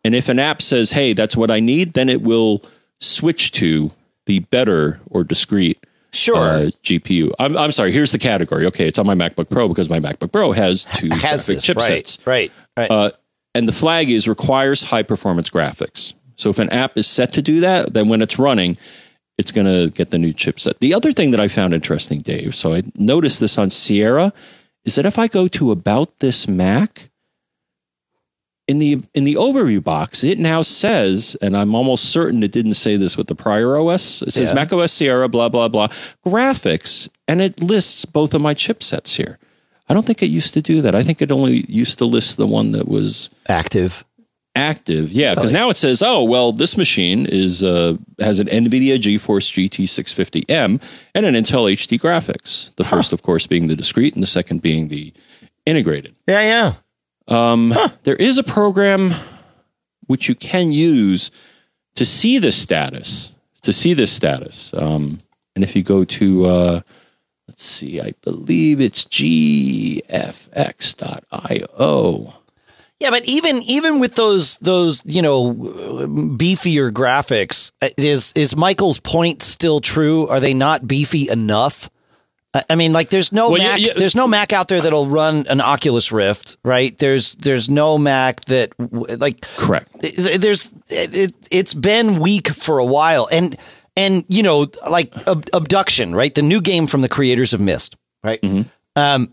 Speaker 1: And if an app says, hey, that's what I need, then it will switch to the better or discrete
Speaker 2: Sure.
Speaker 1: uh, GPU. I'm, I'm sorry, here's the category. Okay, it's on my MacBook Pro because my MacBook Pro has two
Speaker 2: has
Speaker 1: graphic
Speaker 2: this
Speaker 1: chipsets.
Speaker 2: right, right, right.
Speaker 1: Uh, and the flag is requires high performance graphics. So if an app is set to do that, then when it's running, it's going to get the new chipset. The other thing that I found interesting, Dave, so I noticed this on Sierra, is that if I go to about this Mac, in the in the overview box, it now says, and I'm almost certain it didn't say this with the prior OS. It says
Speaker 2: Yeah.
Speaker 1: Mac OS Sierra, blah blah blah, graphics, and it lists both of my chipsets here. I don't think it used to do that. I think it only used to list the one that was
Speaker 2: Active.
Speaker 1: Active. Yeah, because now it says, oh well, this machine is uh, has an NVIDIA GeForce GT 650M and an Intel HD graphics. The first, of course, being the discrete, and the second being the integrated.
Speaker 2: Yeah, yeah.
Speaker 1: Um, There is a program which you can use to see this status. To see this status, um, and if you go to uh, let's see, I believe it's gfx.io.
Speaker 2: Yeah, but even even with those those you know beefier graphics, uh, is is Michael's point still true? Are they not beefy enough? I- mean, like, there's no
Speaker 1: Well,
Speaker 2: Mac. There's no Mac out there that'll run an Oculus Rift, right? There's there's no Mac that like
Speaker 1: Correct.
Speaker 2: there's it, it's been weak for a while and and you know like ab- Obduction right the new game from the creators of Myst right um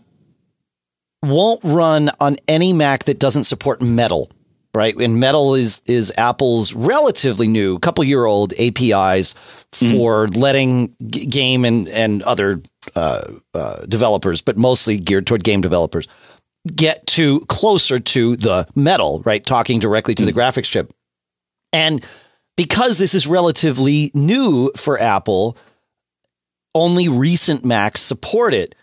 Speaker 2: won't run on any mac that doesn't support metal right and metal is is apple's relatively new couple year old apis for letting g- game and and other uh, uh, developers but mostly geared toward game developers get to closer to the metal, right? Talking directly to the graphics chip. And because this is relatively new for Apple, only recent Macs support it.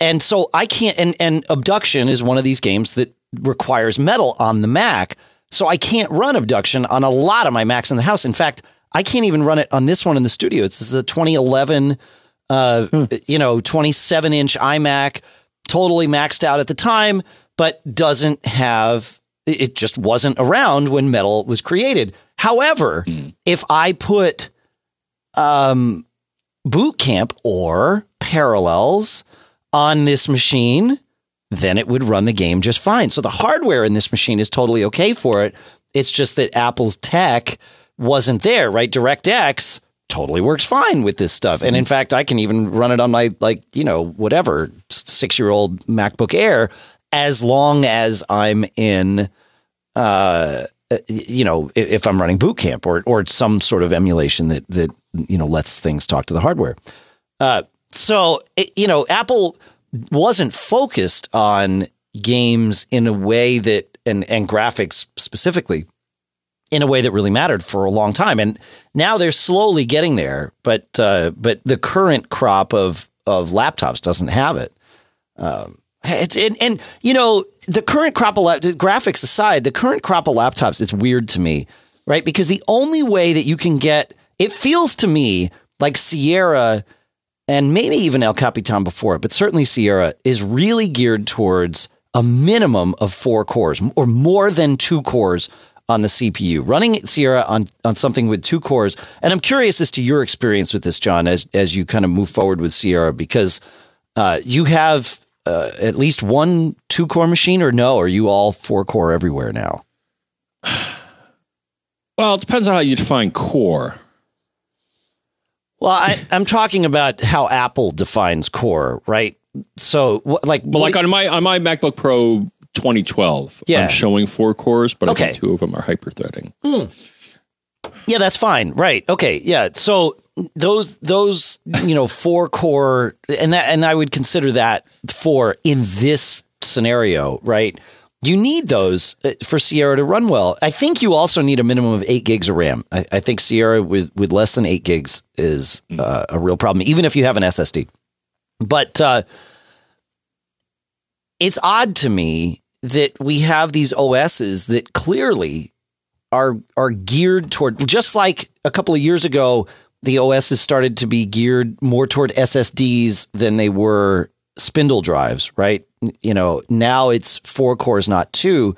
Speaker 2: And so I can't and and Obduction is one of these games that requires metal on the Mac. So I can't run Obduction on a lot of my Macs in the house. In fact, I can't even run it on this one in the studio. It's this is a 2011 uh, you know, 27 inch iMac, totally maxed out at the time, but doesn't have, it just wasn't around when metal was created. However, if I put um, boot camp or parallels on this machine, then it would run the game just fine. So the hardware in this machine is totally okay for it. It's just that Apple's tech wasn't there, right? DirectX totally works fine with this stuff. And in fact, I can even run it on my like, you know, whatever, 6-year-old MacBook Air as long as I'm in uh you know, if, I'm running boot camp or or some sort of emulation that that you know lets things talk to the hardware. Uh, so it, you know, Apple wasn't focused on games in a way that and and graphics specifically in a way that really mattered for a long time, and now they're slowly getting there. But uh, but the current crop of of laptops doesn't have it. Um, it's and, and you know the current crop of lap, graphics aside, the current crop of laptops. It's weird to me, right? Because the only way that you can get it feels to me like Sierra and maybe even El Capitan before it, but certainly Sierra is really geared towards a minimum of four cores or more than two cores on the CPU. Running Sierra on on something with two cores, and I'm curious as to your experience with this, John, as as you kind of move forward with Sierra, because uh, you have uh, at least one two core machine, or no? Are you all four core everywhere now?
Speaker 1: Well, it depends on how you define core.
Speaker 2: Well, I, I'm talking about how Apple defines core, right? So, like,
Speaker 1: But like on my on my MacBook Pro 2012,
Speaker 2: Yeah.
Speaker 1: I'm showing four cores, but I
Speaker 2: Okay.
Speaker 1: think two of them are hyperthreading. Hmm.
Speaker 2: Yeah, that's fine. Right. Okay. Yeah. So those those you know four core and that and I would consider that four in this scenario, right? You need those uh, for Sierra to run well. I think you also need a minimum of eight gigs of RAM. I, I think Sierra with with less than eight gigs is uh, a real problem, even if you have an SSD. But uh, it's odd to me that we have these OSs that clearly are are geared toward just like a couple of years ago the OSs started to be geared more toward SSDs than they were spindle drives, right? You know, now it's four cores, not two.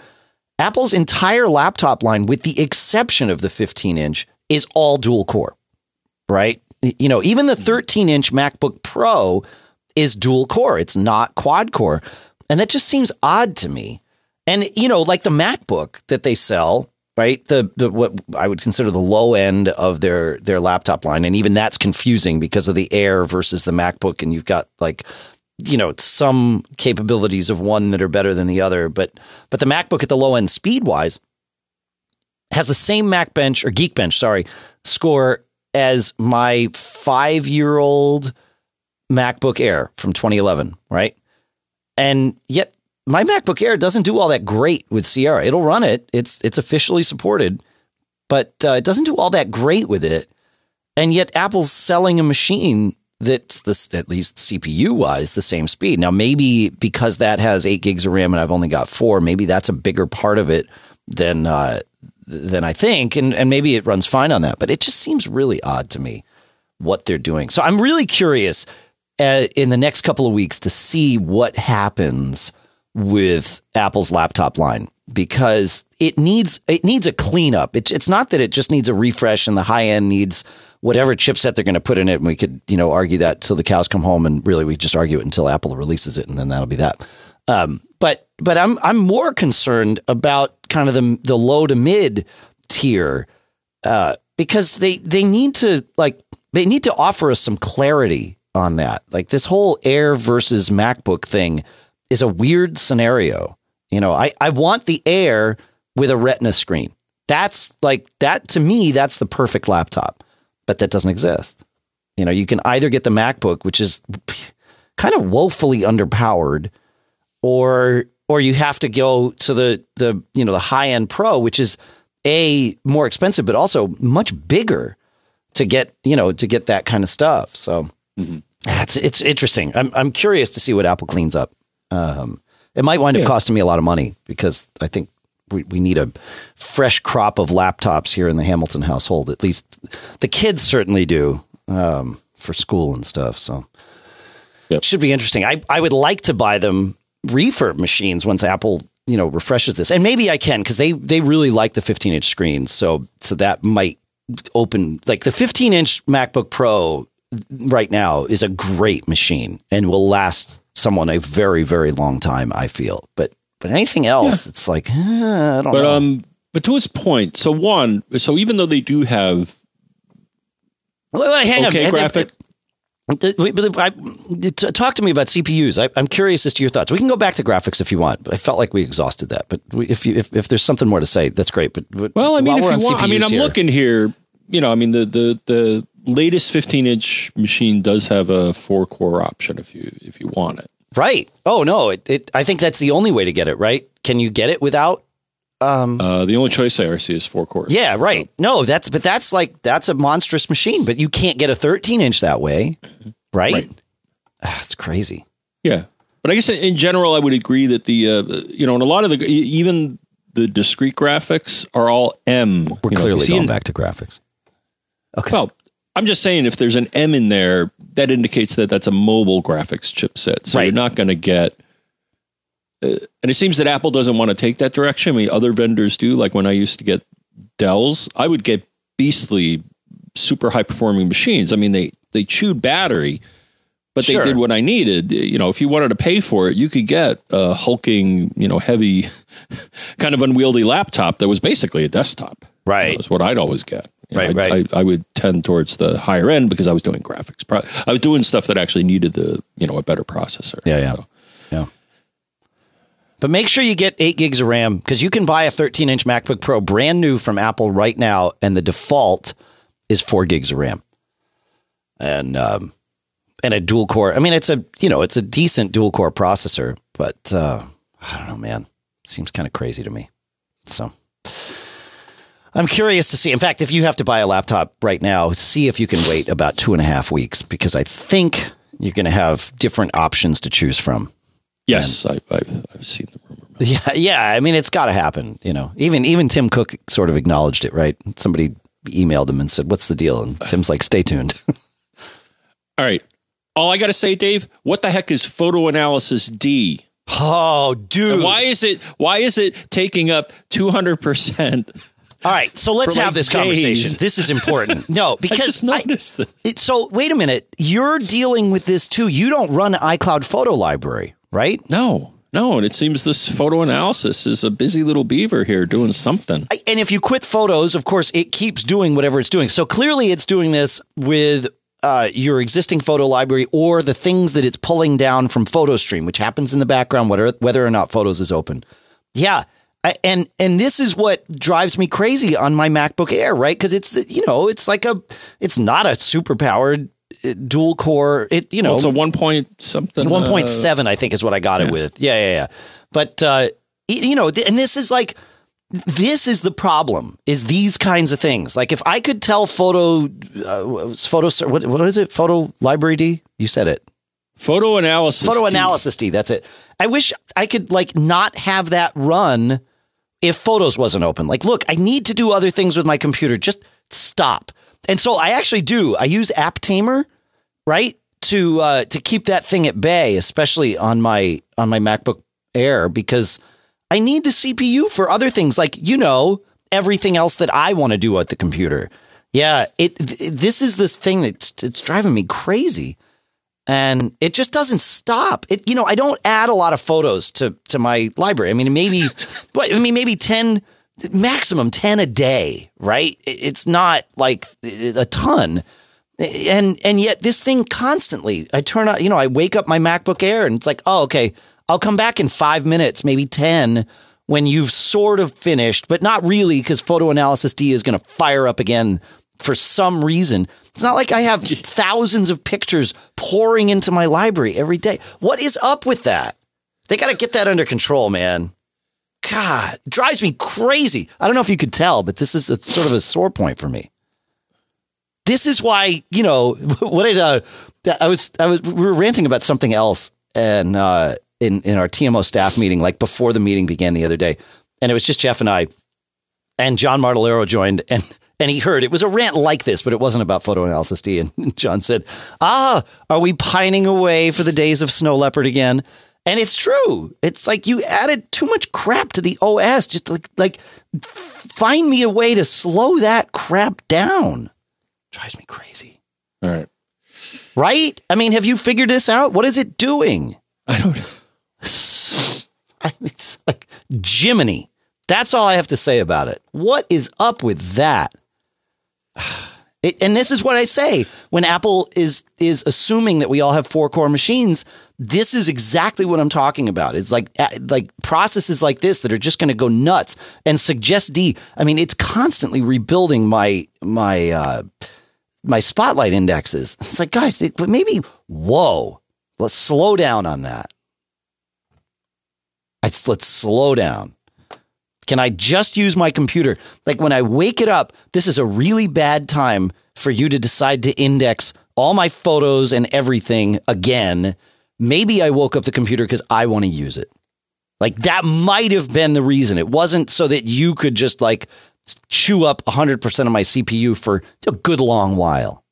Speaker 2: Apple's entire laptop line, with the exception of the 15 inch, is all dual core, right? You know, even the mm-hmm. 13 inch MacBook Pro is dual core, it's not quad core. And that just seems odd to me. And, you know, like the MacBook that they sell, right? The the what I would consider the low end of their their laptop line, and even that's confusing because of the Air versus the MacBook, and you've got like you know some capabilities of one that are better than the other, but but the MacBook at the low end speed wise has the same Mac Bench or Geekbench, sorry, score as my five year old MacBook Air from 2011, right? And yet my MacBook Air doesn't do all that great with Sierra. It'll run it. It's it's officially supported, but uh, it doesn't do all that great with it. And yet Apple's selling a machine that's this at least CPU wise the same speed. Now maybe because that has eight gigs of RAM and I've only got four, maybe that's a bigger part of it than uh, than I think, and and maybe it runs fine on that. But it just seems really odd to me what they're doing. So I'm really curious uh, in the next couple of weeks to see what happens with Apple's laptop line because it needs it needs a cleanup. It, it's not that it just needs a refresh and the high end needs whatever chipset they're going to put in it. And we could you know argue that till the cows come home, and really we just argue it until Apple releases it, and then that'll be that. Um, but but I'm I'm more concerned about kind of the the low to mid tier uh, because they they need to like they need to offer us some clarity on that. Like this whole Air versus MacBook thing is a weird scenario. You know, I, I want the Air with a Retina screen. That's like that to me. That's the perfect laptop, but that doesn't exist. You know, you can either get the MacBook, which is kind of woefully underpowered, or or you have to go to the the you know the high end Pro, which is a more expensive, but also much bigger to get you know to get that kind of stuff. So mm-hmm. it's it's interesting. I'm I'm curious to see what Apple cleans up. Um, it might wind up yeah. costing me a lot of money because I think we, we need a fresh crop of laptops here in the Hamilton household. At least the kids certainly do um, for school and stuff. So yep. it should be interesting. I, I would like to buy them refurb machines once Apple you know refreshes this, and maybe I can because they they really like the 15 inch screens. So so that might open like the 15 inch MacBook Pro right now is a great machine and will last someone a very very long time. I feel, but but anything else, yeah. it's like eh, I don't
Speaker 1: but,
Speaker 2: know.
Speaker 1: um, but to his point, so one, so even though they do have
Speaker 2: wait, wait, hang
Speaker 1: okay
Speaker 2: on,
Speaker 1: graphic.
Speaker 2: Talk to me about CPUs. I, am curious as to your thoughts. We can go back to graphics if you want, but I felt like we exhausted that. But if you if, if there's something more to say, that's great. But, but
Speaker 1: well, I mean, if you want, CPUs I mean, I'm here, looking here. You know, I mean, the the the latest 15 inch machine does have a four core option if you if you want it.
Speaker 2: Right. Oh no, it, it I think that's the only way to get it, right? Can you get it without
Speaker 1: um uh, the only choice I see is four cores.
Speaker 2: Yeah, right. So. No, that's but that's like that's a monstrous machine, but you can't get a 13 inch that way, right? right. Ah, it's crazy.
Speaker 1: Yeah. But I guess in general I would agree that the uh, you know, and a lot of the even the discrete graphics are all M.
Speaker 2: We're clearly know, going in, back to graphics.
Speaker 1: Okay. Well, I'm just saying if there's an M in there, that indicates that that's a mobile graphics chipset. So right. you're not going to get. Uh, and it seems that Apple doesn't want to take that direction. I mean, other vendors do. Like when I used to get Dells, I would get beastly, super high performing machines. I mean, they they chewed battery, but sure. they did what I needed. You know, if you wanted to pay for it, you could get a hulking, you know, heavy, kind of unwieldy laptop that was basically a desktop.
Speaker 2: Right.
Speaker 1: That's what I'd always get.
Speaker 2: You right,
Speaker 1: know,
Speaker 2: right.
Speaker 1: I, I, would tend towards the higher end because I was doing graphics. I was doing stuff that actually needed the you know a better processor.
Speaker 2: Yeah, yeah, so. yeah. But make sure you get eight gigs of RAM because you can buy a 13 inch MacBook Pro brand new from Apple right now, and the default is four gigs of RAM, and um, and a dual core. I mean, it's a you know it's a decent dual core processor, but uh, I don't know, man. It seems kind of crazy to me. So. I'm curious to see. In fact, if you have to buy a laptop right now, see if you can wait about two and a half weeks because I think you're going to have different options to choose from.
Speaker 1: Yes, I, have I've seen the rumor.
Speaker 2: Yeah, yeah. I mean, it's got to happen. You know, even even Tim Cook sort of acknowledged it, right? Somebody emailed him and said, "What's the deal?" And Tim's like, "Stay tuned."
Speaker 1: All right. All I got to say, Dave, what the heck is photo analysis D?
Speaker 2: oh, dude!
Speaker 1: And why is it why is it taking up 200%?
Speaker 2: All right, so let's
Speaker 1: For,
Speaker 2: have this
Speaker 1: days.
Speaker 2: conversation. This is important. No,
Speaker 1: I
Speaker 2: because I-
Speaker 1: noticed this.
Speaker 2: it- so wait a minute. You're dealing with this too. You don't run iCloud Photo Library, right?
Speaker 1: No. No, and it seems this photo analysis is a busy little beaver here doing something.
Speaker 2: I- and if you quit photos, of course, it keeps doing whatever it's doing. So clearly, it's doing this with uh, your existing photo library or the things that it's pulling down from PhotoStream, which happens in the background, whether whether or not Photos is open. Yeah. And and this is what drives me crazy on my MacBook Air, right? Because it's the, you know it's like a it's not a super powered dual core. It you know
Speaker 1: Well, it's a one point something.
Speaker 2: one
Speaker 1: uh,
Speaker 2: point seven, I think, is what I got it with. Yeah, yeah, yeah. But uh, you know, and this is like, this is the problem: is these kinds of things. Like, if I could tell photo, uh, photo, what, what is it? Photo library D. You said it.
Speaker 1: photo analysis.
Speaker 2: Photo
Speaker 1: D.
Speaker 2: analysis D. That's it. I wish I could like not have that run if photos wasn't open. Like, look, I need to do other things with my computer. Just stop. And so I actually do. I use App Tamer, right, to uh, to keep that thing at bay, especially on my on my MacBook Air, because I need the CPU for other things, like you know everything else that I want to do at the computer. Yeah, it. th- This is the thing that's it's driving me crazy and it just doesn't stop. It you know I don't add a lot of photos to to my library. I mean maybe, what I mean maybe ten maximum ten a day, right? It's not like a ton, and and yet this thing constantly. I turn on you know I wake up my MacBook Air and it's like oh okay I'll come back in five minutes maybe ten when you've sort of finished, but not really because Photo Analysis D is going to fire up again for some reason. It's not like I have thousands of pictures pouring into my library every day. What is up with that? They got to get that under control, man. God, drives me crazy. I don't know if you could tell, but this is a sort of a sore point for me. This is why, you know, what did uh, I was I was we were ranting about something else and uh in in our TMO staff meeting like before the meeting began the other day. And it was just Jeff and I and John Martellaro joined and and he heard it was a rant like this, but it wasn't about photo analysis D. And John said, "Ah, are we pining away for the days of Snow Leopard again?" And it's true. It's like you added too much crap to the OS. Just like like find me a way to slow that crap down. Drives me crazy.
Speaker 1: All right.
Speaker 2: Right? I mean, have you figured this out? What is it doing?
Speaker 1: I don't. Know.
Speaker 2: It's like Jiminy. That's all I have to say about it. What is up with that? It, and this is what I say when Apple is is assuming that we all have four core machines. This is exactly what I'm talking about. It's like like processes like this that are just going to go nuts and suggest D. I mean, it's constantly rebuilding my my uh, my spotlight indexes. It's like guys, but maybe whoa, let's slow down on that. Let's let's slow down. Can I just use my computer? Like when I wake it up, this is a really bad time for you to decide to index all my photos and everything again. Maybe I woke up the computer because I want to use it. Like that might have been the reason. It wasn't so that you could just like chew up 100% of my CPU for a good long while.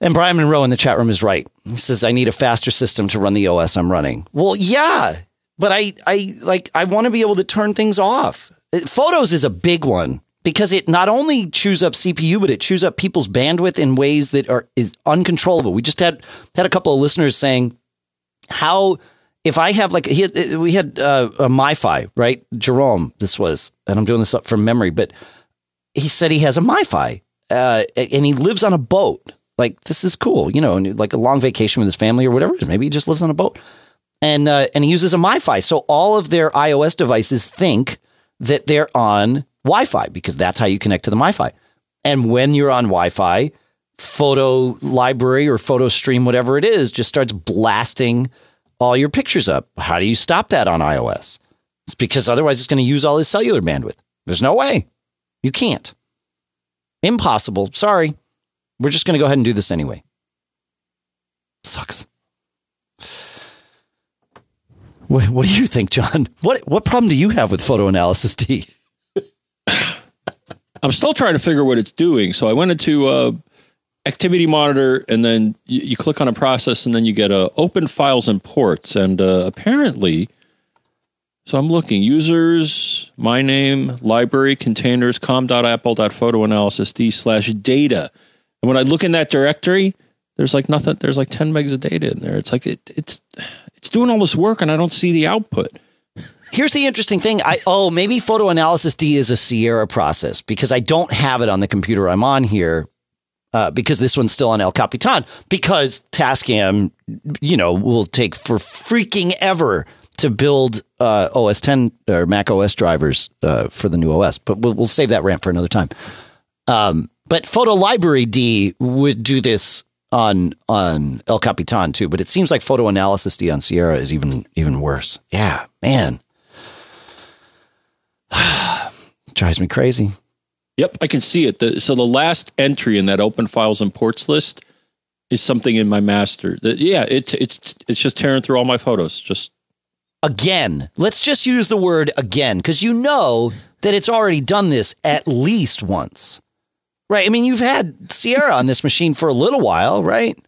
Speaker 2: And Brian Monroe in the chat room is right. He says, I need a faster system to run the OS I'm running. Well, yeah, but I, I like, I want to be able to turn things off. It- Photos is a big one because it not only chews up CPU, but it chews up people's bandwidth in ways that are is uncontrollable. We just had had a couple of listeners saying how if I have like had, we had uh, a MiFi right, Jerome. This was, and I'm doing this up from memory, but he said he has a MiFi uh, and he lives on a boat. Like this is cool, you know, and like a long vacation with his family or whatever. Maybe he just lives on a boat, and uh, and he uses a MiFi. So all of their iOS devices think that they're on Wi-Fi because that's how you connect to the MiFi. And when you're on Wi-Fi, photo library or photo stream, whatever it is, just starts blasting all your pictures up. How do you stop that on iOS? It's because otherwise it's going to use all his cellular bandwidth. There's no way. You can't. Impossible. Sorry. We're just going to go ahead and do this anyway. Sucks. What, what do you think, John? What what problem do you have with photo analysis D?
Speaker 1: I'm still trying to figure what it's doing. So I went into uh, activity monitor, and then you, you, click on a process, and then you get a uh, open files and ports, and uh, apparently. So I'm looking users, my name, library, containers, com.apple.photoanalysis analysis d slash data. And when I look in that directory, there's like nothing. There's like 10 megs of data in there. It's like it, it's it's doing all this work, and I don't see the output.
Speaker 2: Here's the interesting thing. I oh maybe photo analysis D is a Sierra process because I don't have it on the computer I'm on here. Uh, because this one's still on El Capitan. Because Tascam, you know, will take for freaking ever to build uh, OS 10 or Mac OS drivers uh, for the new OS. But we'll, we'll save that rant for another time. Um, but Photo Library D would do this on on El Capitan too, but it seems like photo analysis D on Sierra is even even worse. Yeah, man. Drives me crazy.
Speaker 1: Yep, I can see it. The, so the last entry in that open files and ports list is something in my master. The, yeah, it's it's it's just tearing through all my photos. Just
Speaker 2: again. Let's just use the word again because you know that it's already done this at least once. Right. I mean, you've had Sierra on this machine for a little while, right?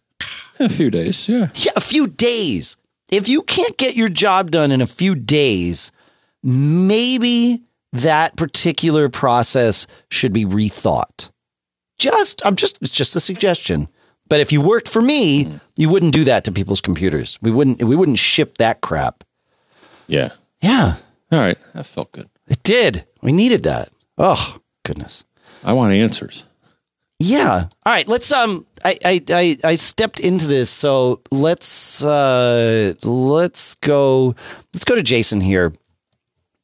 Speaker 1: A few days, yeah.
Speaker 2: Yeah, a few days. If you can't get your job done in a few days, maybe that particular process should be rethought. Just, I'm just, it's just a suggestion. But if you worked for me, you wouldn't do that to people's computers. We wouldn't, we wouldn't ship that crap.
Speaker 1: Yeah.
Speaker 2: Yeah.
Speaker 1: All right. That felt good.
Speaker 2: It did. We needed that. Oh, goodness.
Speaker 1: I want answers.
Speaker 2: Yeah. All right. Let's um. I I I, I stepped into this, so let's uh let's go let's go to Jason here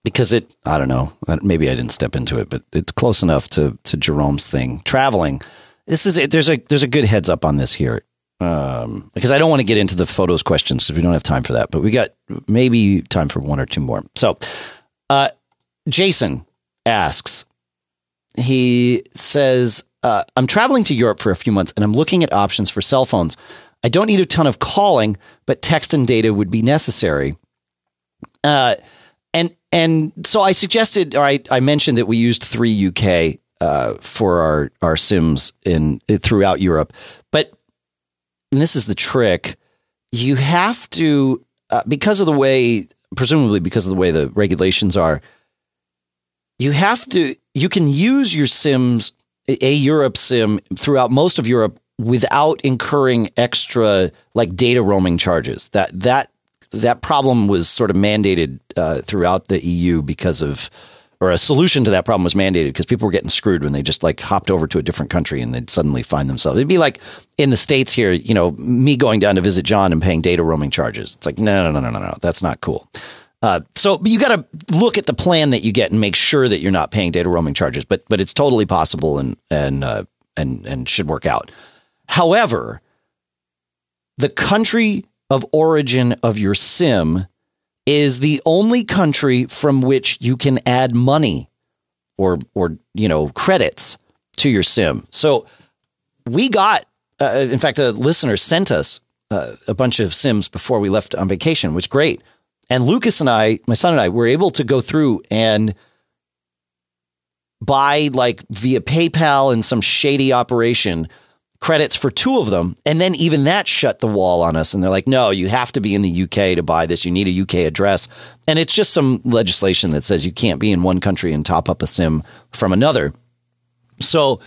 Speaker 2: because it I don't know maybe I didn't step into it, but it's close enough to to Jerome's thing traveling. This is there's a there's a good heads up on this here. Um, because I don't want to get into the photos questions because we don't have time for that, but we got maybe time for one or two more. So, uh, Jason asks, he says, uh, I'm traveling to Europe for a few months and I'm looking at options for cell phones. I don't need a ton of calling, but text and data would be necessary. Uh, and and so I suggested, or I, I mentioned that we used three UK uh, for our our sims in throughout Europe, but this is the trick. You have to uh, because of the way, presumably because of the way the regulations are. You have to. You can use your sims a Europe sim throughout most of Europe without incurring extra like data roaming charges. That that that problem was sort of mandated uh, throughout the EU because of or a solution to that problem was mandated because people were getting screwed when they just like hopped over to a different country and they'd suddenly find themselves. It'd be like in the states here, you know, me going down to visit John and paying data roaming charges. It's like no, no, no, no, no, no. that's not cool. Uh, so you got to look at the plan that you get and make sure that you're not paying data roaming charges. But but it's totally possible and and uh, and and should work out. However, the country of origin of your sim is the only country from which you can add money or or you know credits to your sim. So we got, uh, in fact, a listener sent us uh, a bunch of sims before we left on vacation, which great. And Lucas and I, my son and I, were able to go through and buy like via PayPal and some shady operation credits for two of them. And then even that shut the wall on us. And they're like, no, you have to be in the UK to buy this. You need a UK address. And it's just some legislation that says you can't be in one country and top up a SIM from another. So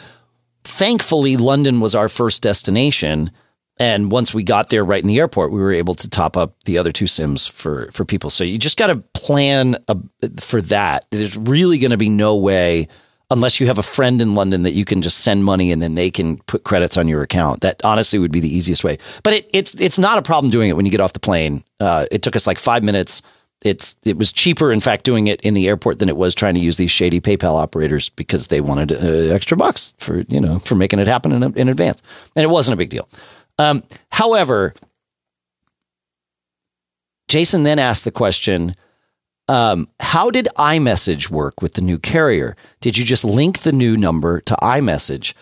Speaker 2: thankfully, London was our first destination. And once we got there right in the airport, we were able to top up the other two sims for for people. So you just got to plan a, for that. There's really going to be no way unless you have a friend in London that you can just send money and then they can put credits on your account. That honestly would be the easiest way. But it, it's it's not a problem doing it when you get off the plane. Uh, it took us like five minutes. It's it was cheaper, in fact, doing it in the airport than it was trying to use these shady PayPal operators because they wanted uh, extra bucks for you know for making it happen in, in advance, and it wasn't a big deal. Um, however, Jason then asked the question um, How did iMessage work with the new carrier? Did you just link the new number to iMessage?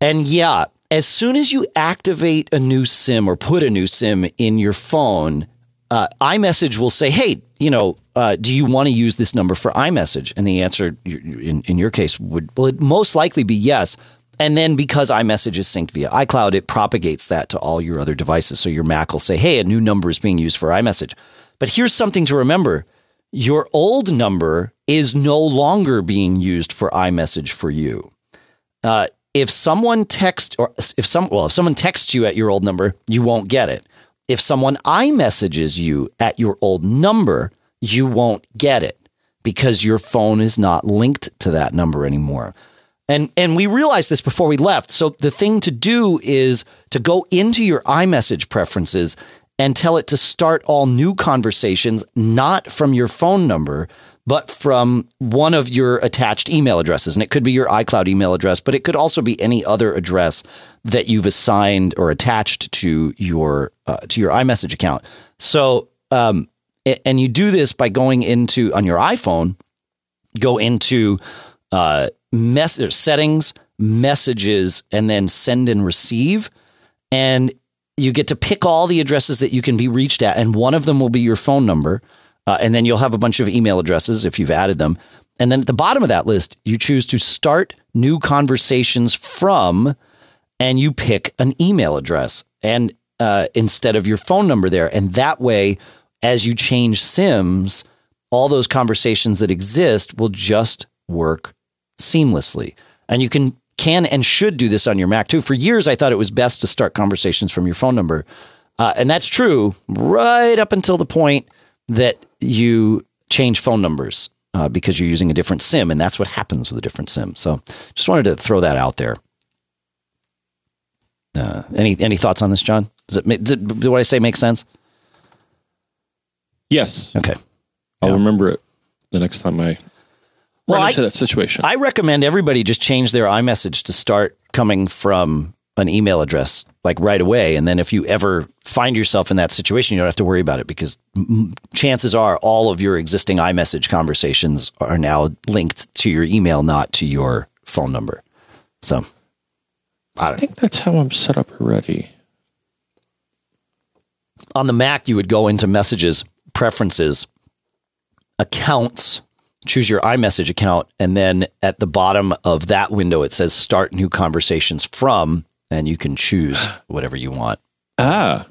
Speaker 2: And yeah, as soon as you activate a new SIM or put a new SIM in your phone, uh, iMessage will say, "Hey, you know, uh, do you want to use this number for iMessage?" And the answer, in, in your case, would well, most likely be yes. And then because iMessage is synced via iCloud, it propagates that to all your other devices. So your Mac will say, "Hey, a new number is being used for iMessage." But here's something to remember: your old number is no longer being used for iMessage for you. Uh, if someone texts or if some well, if someone texts you at your old number, you won't get it. If someone iMessages you at your old number, you won't get it because your phone is not linked to that number anymore. And and we realized this before we left. So the thing to do is to go into your iMessage preferences and tell it to start all new conversations not from your phone number but from one of your attached email addresses. And it could be your iCloud email address, but it could also be any other address that you've assigned or attached to your uh, to your iMessage account. So, um, and you do this by going into on your iPhone, go into uh, message settings, messages, and then send and receive, and you get to pick all the addresses that you can be reached at, and one of them will be your phone number. Uh, and then you'll have a bunch of email addresses if you've added them. And then at the bottom of that list, you choose to start new conversations from, and you pick an email address and uh, instead of your phone number there. And that way, as you change SIMs, all those conversations that exist will just work seamlessly. And you can can and should do this on your Mac too. For years, I thought it was best to start conversations from your phone number, uh, and that's true right up until the point that you change phone numbers uh, because you're using a different SIM, and that's what happens with a different SIM. So, just wanted to throw that out there. Uh, any any thoughts on this, John? Does it, does it do what I say make sense?
Speaker 1: Yes.
Speaker 2: Okay.
Speaker 1: I'll yeah. remember it the next time I well, run into I, that situation.
Speaker 2: I recommend everybody just change their iMessage to start coming from an email address like right away. And then if you ever find yourself in that situation, you don't have to worry about it because m- chances are all of your existing iMessage conversations are now linked to your email, not to your phone number. So
Speaker 1: I, I think that's how I'm set up already.
Speaker 2: On the Mac, you would go into messages, preferences, accounts, choose your iMessage account, and then at the bottom of that window, it says start new conversations from and you can choose whatever you want.
Speaker 1: Ah,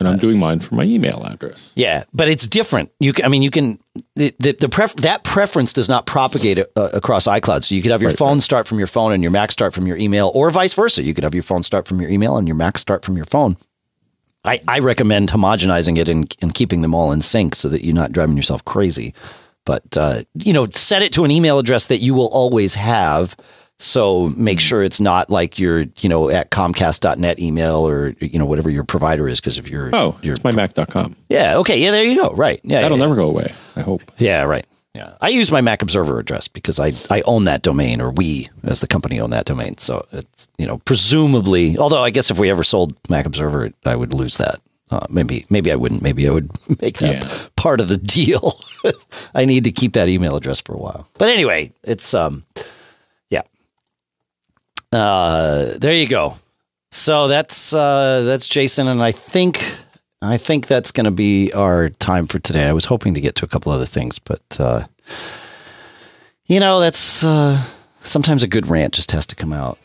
Speaker 1: and I'm doing mine from my email address.
Speaker 2: Yeah, but it's different. You can, I mean, you can the the, the pref, that preference does not propagate uh, across iCloud. So you could have your right, phone right. start from your phone and your Mac start from your email, or vice versa. You could have your phone start from your email and your Mac start from your phone. I, I recommend homogenizing it and, and keeping them all in sync so that you're not driving yourself crazy. But uh, you know, set it to an email address that you will always have so make sure it's not like you're, you know, at comcast.net email or, you know, whatever your provider is because if you're.
Speaker 1: Oh,
Speaker 2: you're,
Speaker 1: it's mymac.com.
Speaker 2: Yeah. Okay. Yeah. There you go. Right. Yeah.
Speaker 1: That'll
Speaker 2: yeah,
Speaker 1: never go away. I hope.
Speaker 2: Yeah. Right. Yeah. I use my Mac Observer address because I, I own that domain or we as the company own that domain. So it's, you know, presumably, although I guess if we ever sold Mac Observer, I would lose that. Uh, maybe maybe I wouldn't. Maybe I would make that yeah. part of the deal. I need to keep that email address for a while. But anyway, it's um yeah. uh, there you go. So that's uh, that's Jason, and I think I think that's going to be our time for today. I was hoping to get to a couple other things, but uh, you know that's uh, sometimes a good rant just has to come out.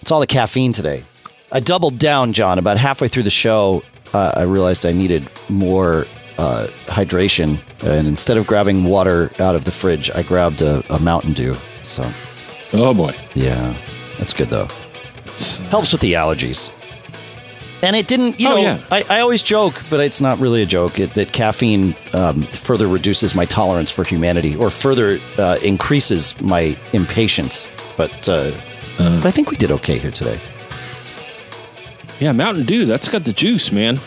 Speaker 2: It's all the caffeine today. I doubled down, John. About halfway through the show, uh, I realized I needed more uh, hydration, and instead of grabbing water out of the fridge, I grabbed a, a Mountain Dew. So,
Speaker 1: oh boy,
Speaker 2: yeah. That's good though. Helps with the allergies. And it didn't, you oh, know, yeah. I, I always joke, but it's not really a joke, it, that caffeine um, further reduces my tolerance for humanity or further uh, increases my impatience. But, uh, uh, but I think we did okay here today.
Speaker 1: Yeah, Mountain Dew, that's got the juice, man.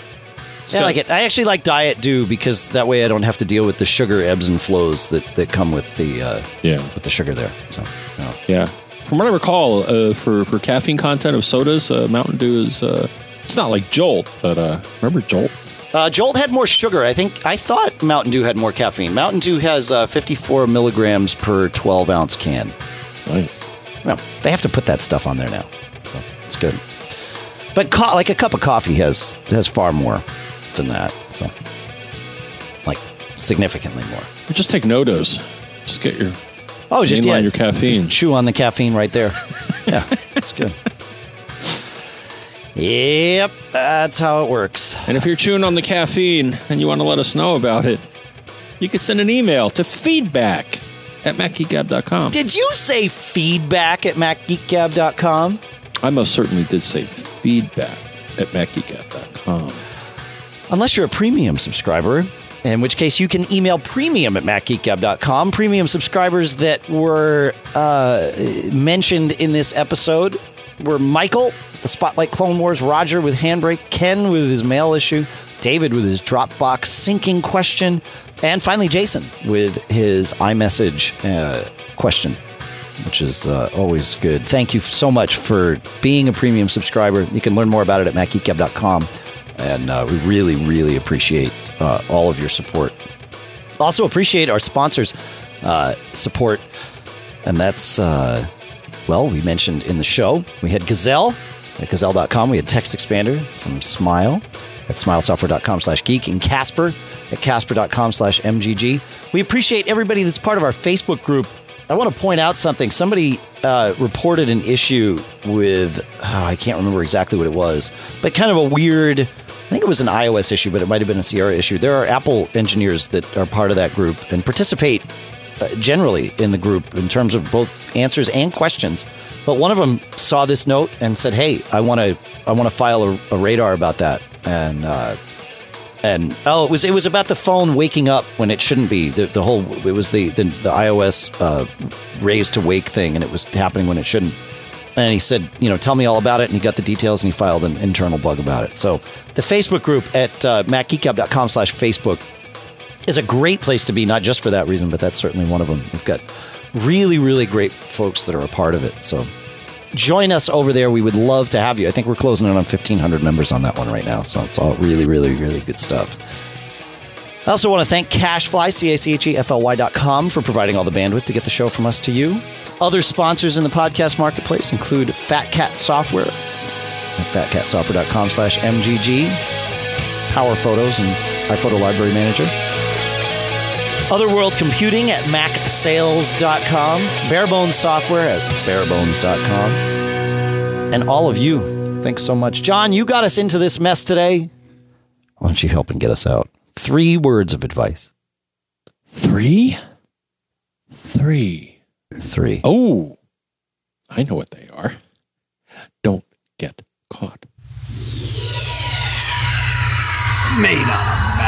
Speaker 2: It's yeah, I like it. I actually like Diet Dew because that way I don't have to deal with the sugar ebbs and flows that, that come with the uh, yeah with the sugar there. So
Speaker 1: know. yeah, from what I recall, uh, for for caffeine content of sodas, uh, Mountain Dew is uh, it's not like Jolt, but uh, remember Jolt?
Speaker 2: Uh, Jolt had more sugar. I think I thought Mountain Dew had more caffeine. Mountain Dew has uh, 54 milligrams per 12 ounce can.
Speaker 1: Nice.
Speaker 2: Well, they have to put that stuff on there now, so it's good. But co- like a cup of coffee has has far more than that. So like significantly more.
Speaker 1: Just take NoDoz. Just get your
Speaker 2: Oh, just yeah,
Speaker 1: your caffeine.
Speaker 2: just chew on the caffeine right there. yeah, that's good. Yep, that's how it works.
Speaker 1: And if you're chewing on the caffeine and you want to let us know about it, you could send an email to feedback at macgeekgab.com.
Speaker 2: Did you say feedback at macgeekgab.com?
Speaker 1: I most certainly did say feedback at macgeekgab.com.
Speaker 2: Unless you're a premium subscriber, in which case you can email premium at macgeekgab.com. Premium subscribers that were uh, mentioned in this episode were Michael, the Spotlight Clone Wars, Roger with Handbrake, Ken with his mail issue, David with his Dropbox syncing question, and finally Jason with his iMessage uh, question which is uh, always good. Thank you so much for being a premium subscriber. You can learn more about it at macgeekgab.com. And uh, we really, really appreciate uh, all of your support. Also, appreciate our sponsors' uh, support. And that's, uh, well, we mentioned in the show, we had Gazelle at gazelle.com. We had TextExpander from Smile at smilesoftware.com slash geek and Casper at casper.com slash mgg. We appreciate everybody that's part of our Facebook group. I want to point out something. Somebody uh, reported an issue with, oh, I can't remember exactly what it was, but kind of a weird, I think it was an iOS issue, but it might have been a Sierra issue. There are Apple engineers that are part of that group and participate uh, generally in the group in terms of both answers and questions. But one of them saw this note and said, "Hey, I want to, I want to file a, a radar about that." And uh, and oh, it was it was about the phone waking up when it shouldn't be. The, the whole it was the the, the iOS uh, raise to wake thing, and it was happening when it shouldn't. And he said, you know, tell me all about it, and he got the details, and he filed an internal bug about it. So the Facebook group at uh, slash Facebook is a great place to be, not just for that reason, but that's certainly one of them. We've got really, really great folks that are a part of it. So join us over there. We would love to have you. I think we're closing in on 1,500 members on that one right now. So it's all really, really, really good stuff. I also want to thank CacheFly, C A C H E F L Y.com, for providing all the bandwidth to get the show from us to you. Other sponsors in the podcast marketplace include Fat Cat Software at fatcatsoftware.com slash MGG, PowerPhotos, and iPhoto Library Manager. Otherworld Computing at macsales.com, Barebones Software at barebones.com. And all of you, thanks so much. John, you got us into this mess today. Why don't you help and get us out? Three words of advice.
Speaker 1: Three? Three.
Speaker 2: Three.
Speaker 1: Oh, I know what they are. Don't get caught.
Speaker 3: Made on a Mac.